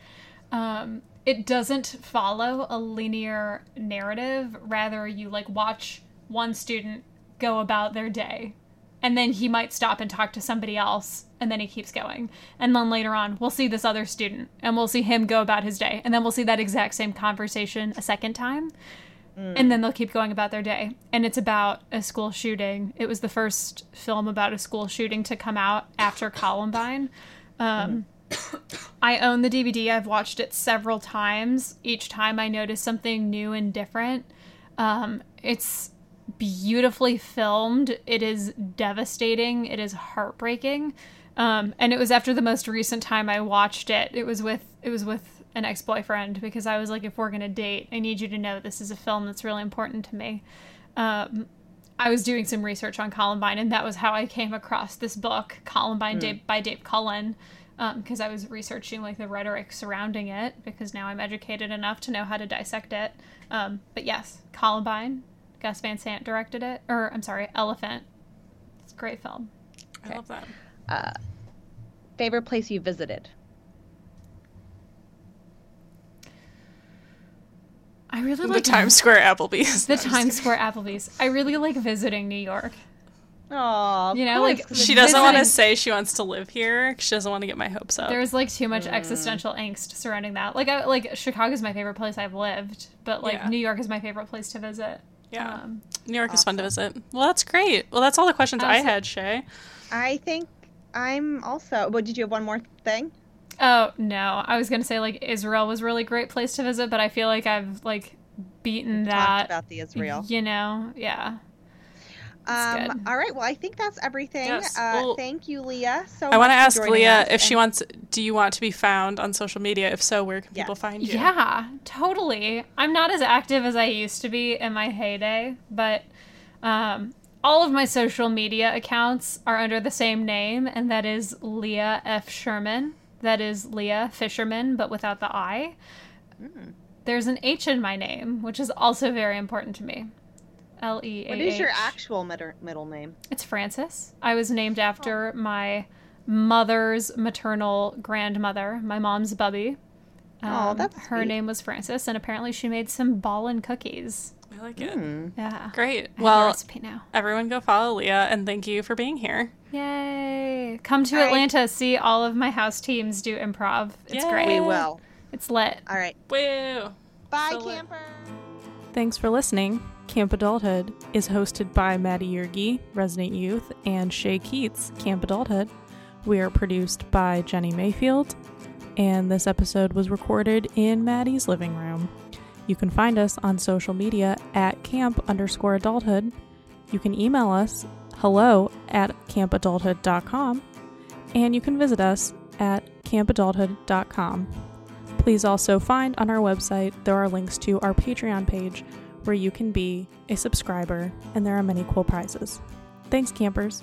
Um, it doesn't follow a linear narrative. Rather, you like watch one student go about their day, and then he might stop and talk to somebody else, and then he keeps going. And then later on, we'll see this other student, and we'll see him go about his day, and then we'll see that exact same conversation a second time. and then they'll keep going about their day. And it's about a school shooting. It was the first film about a school shooting to come out after Columbine. Um, I own the DVD. I've watched it several times. Each time I notice something new and different. Um, it's beautifully filmed. It is devastating. It is heartbreaking. Um, and it was after the most recent time I watched it. It was with it was with an ex boyfriend because I was like, if we're gonna date, I need you to know this is a film that's really important to me. Um, I was doing some research on Columbine, and that was how I came across this book, Columbine Dave, by Dave Cullen, because I was researching like the rhetoric surrounding it. Because now I'm educated enough to know how to dissect it. Um, but yes, Columbine. Gus Van Sant directed it, or I'm sorry, Elephant. It's a great film. I love that. Uh, favorite place you visited? I really like The Times Square Applebee's. the No, Times Square Applebee's. I really like visiting New York. Oh, You know, like, She doesn't want to say she wants to live here. She doesn't want to get my hopes up. There's like too much mm. existential angst surrounding that. Like, I, like Chicago's my favorite place I've lived, but like Yeah. New York is my favorite place to visit. Yeah. Um, New York is fun to visit. Well, that's great. Well, that's all the questions I had, Shay. I think I'm also. Well, did you have one more thing? oh no, I was gonna say like Israel was a really great place to visit, but I feel like I've like beaten Talked that. about the Israel. You know, yeah. Um, all right. Well, I think that's everything. Yes, Uh, well- thank you, Leah. So I want to ask Leah us, if she wants. Do you want to be found on social media? If so, where can people find you? Yeah, totally. I'm not as active as I used to be in my heyday, but um, all of my social media accounts are under the same name, and that is Leah F. Sherman. That is Leah Fisherman, but without the I. There's an H in my name, which is also very important to me. L E A H. What is your actual middle middle name? It's Frances. I was named after my mother's maternal grandmother, my mom's Bubby. Oh, that's her sweet. name was Frances, and apparently she made some ballin' cookies. I like it. Hmm. Yeah. Great. I have the Well, recipe now. everyone go follow Leah and thank you for being here. Yay! Come to All right. Atlanta, see all of my house teams do improv. It's Yay. great. We will. It's lit. All right. Woo! Bye, So lit. camper. Thanks for listening. Camp Adulthood is hosted by Maddie Yergi, Resident Youth, and Shay Keats, Camp Adulthood. We are produced by Jenny Mayfield, and this episode was recorded in Maddie's living room. You can find us on social media at camp underscore adulthood. You can email us hello at campadulthood.com, and you can visit us at campadulthood.com. Please also find on our website there are links to our Patreon page where you can be a subscriber, and there are many cool prizes. Thanks, campers.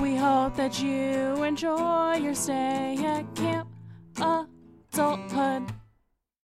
We hope that you enjoy your stay at Camp Adulthood.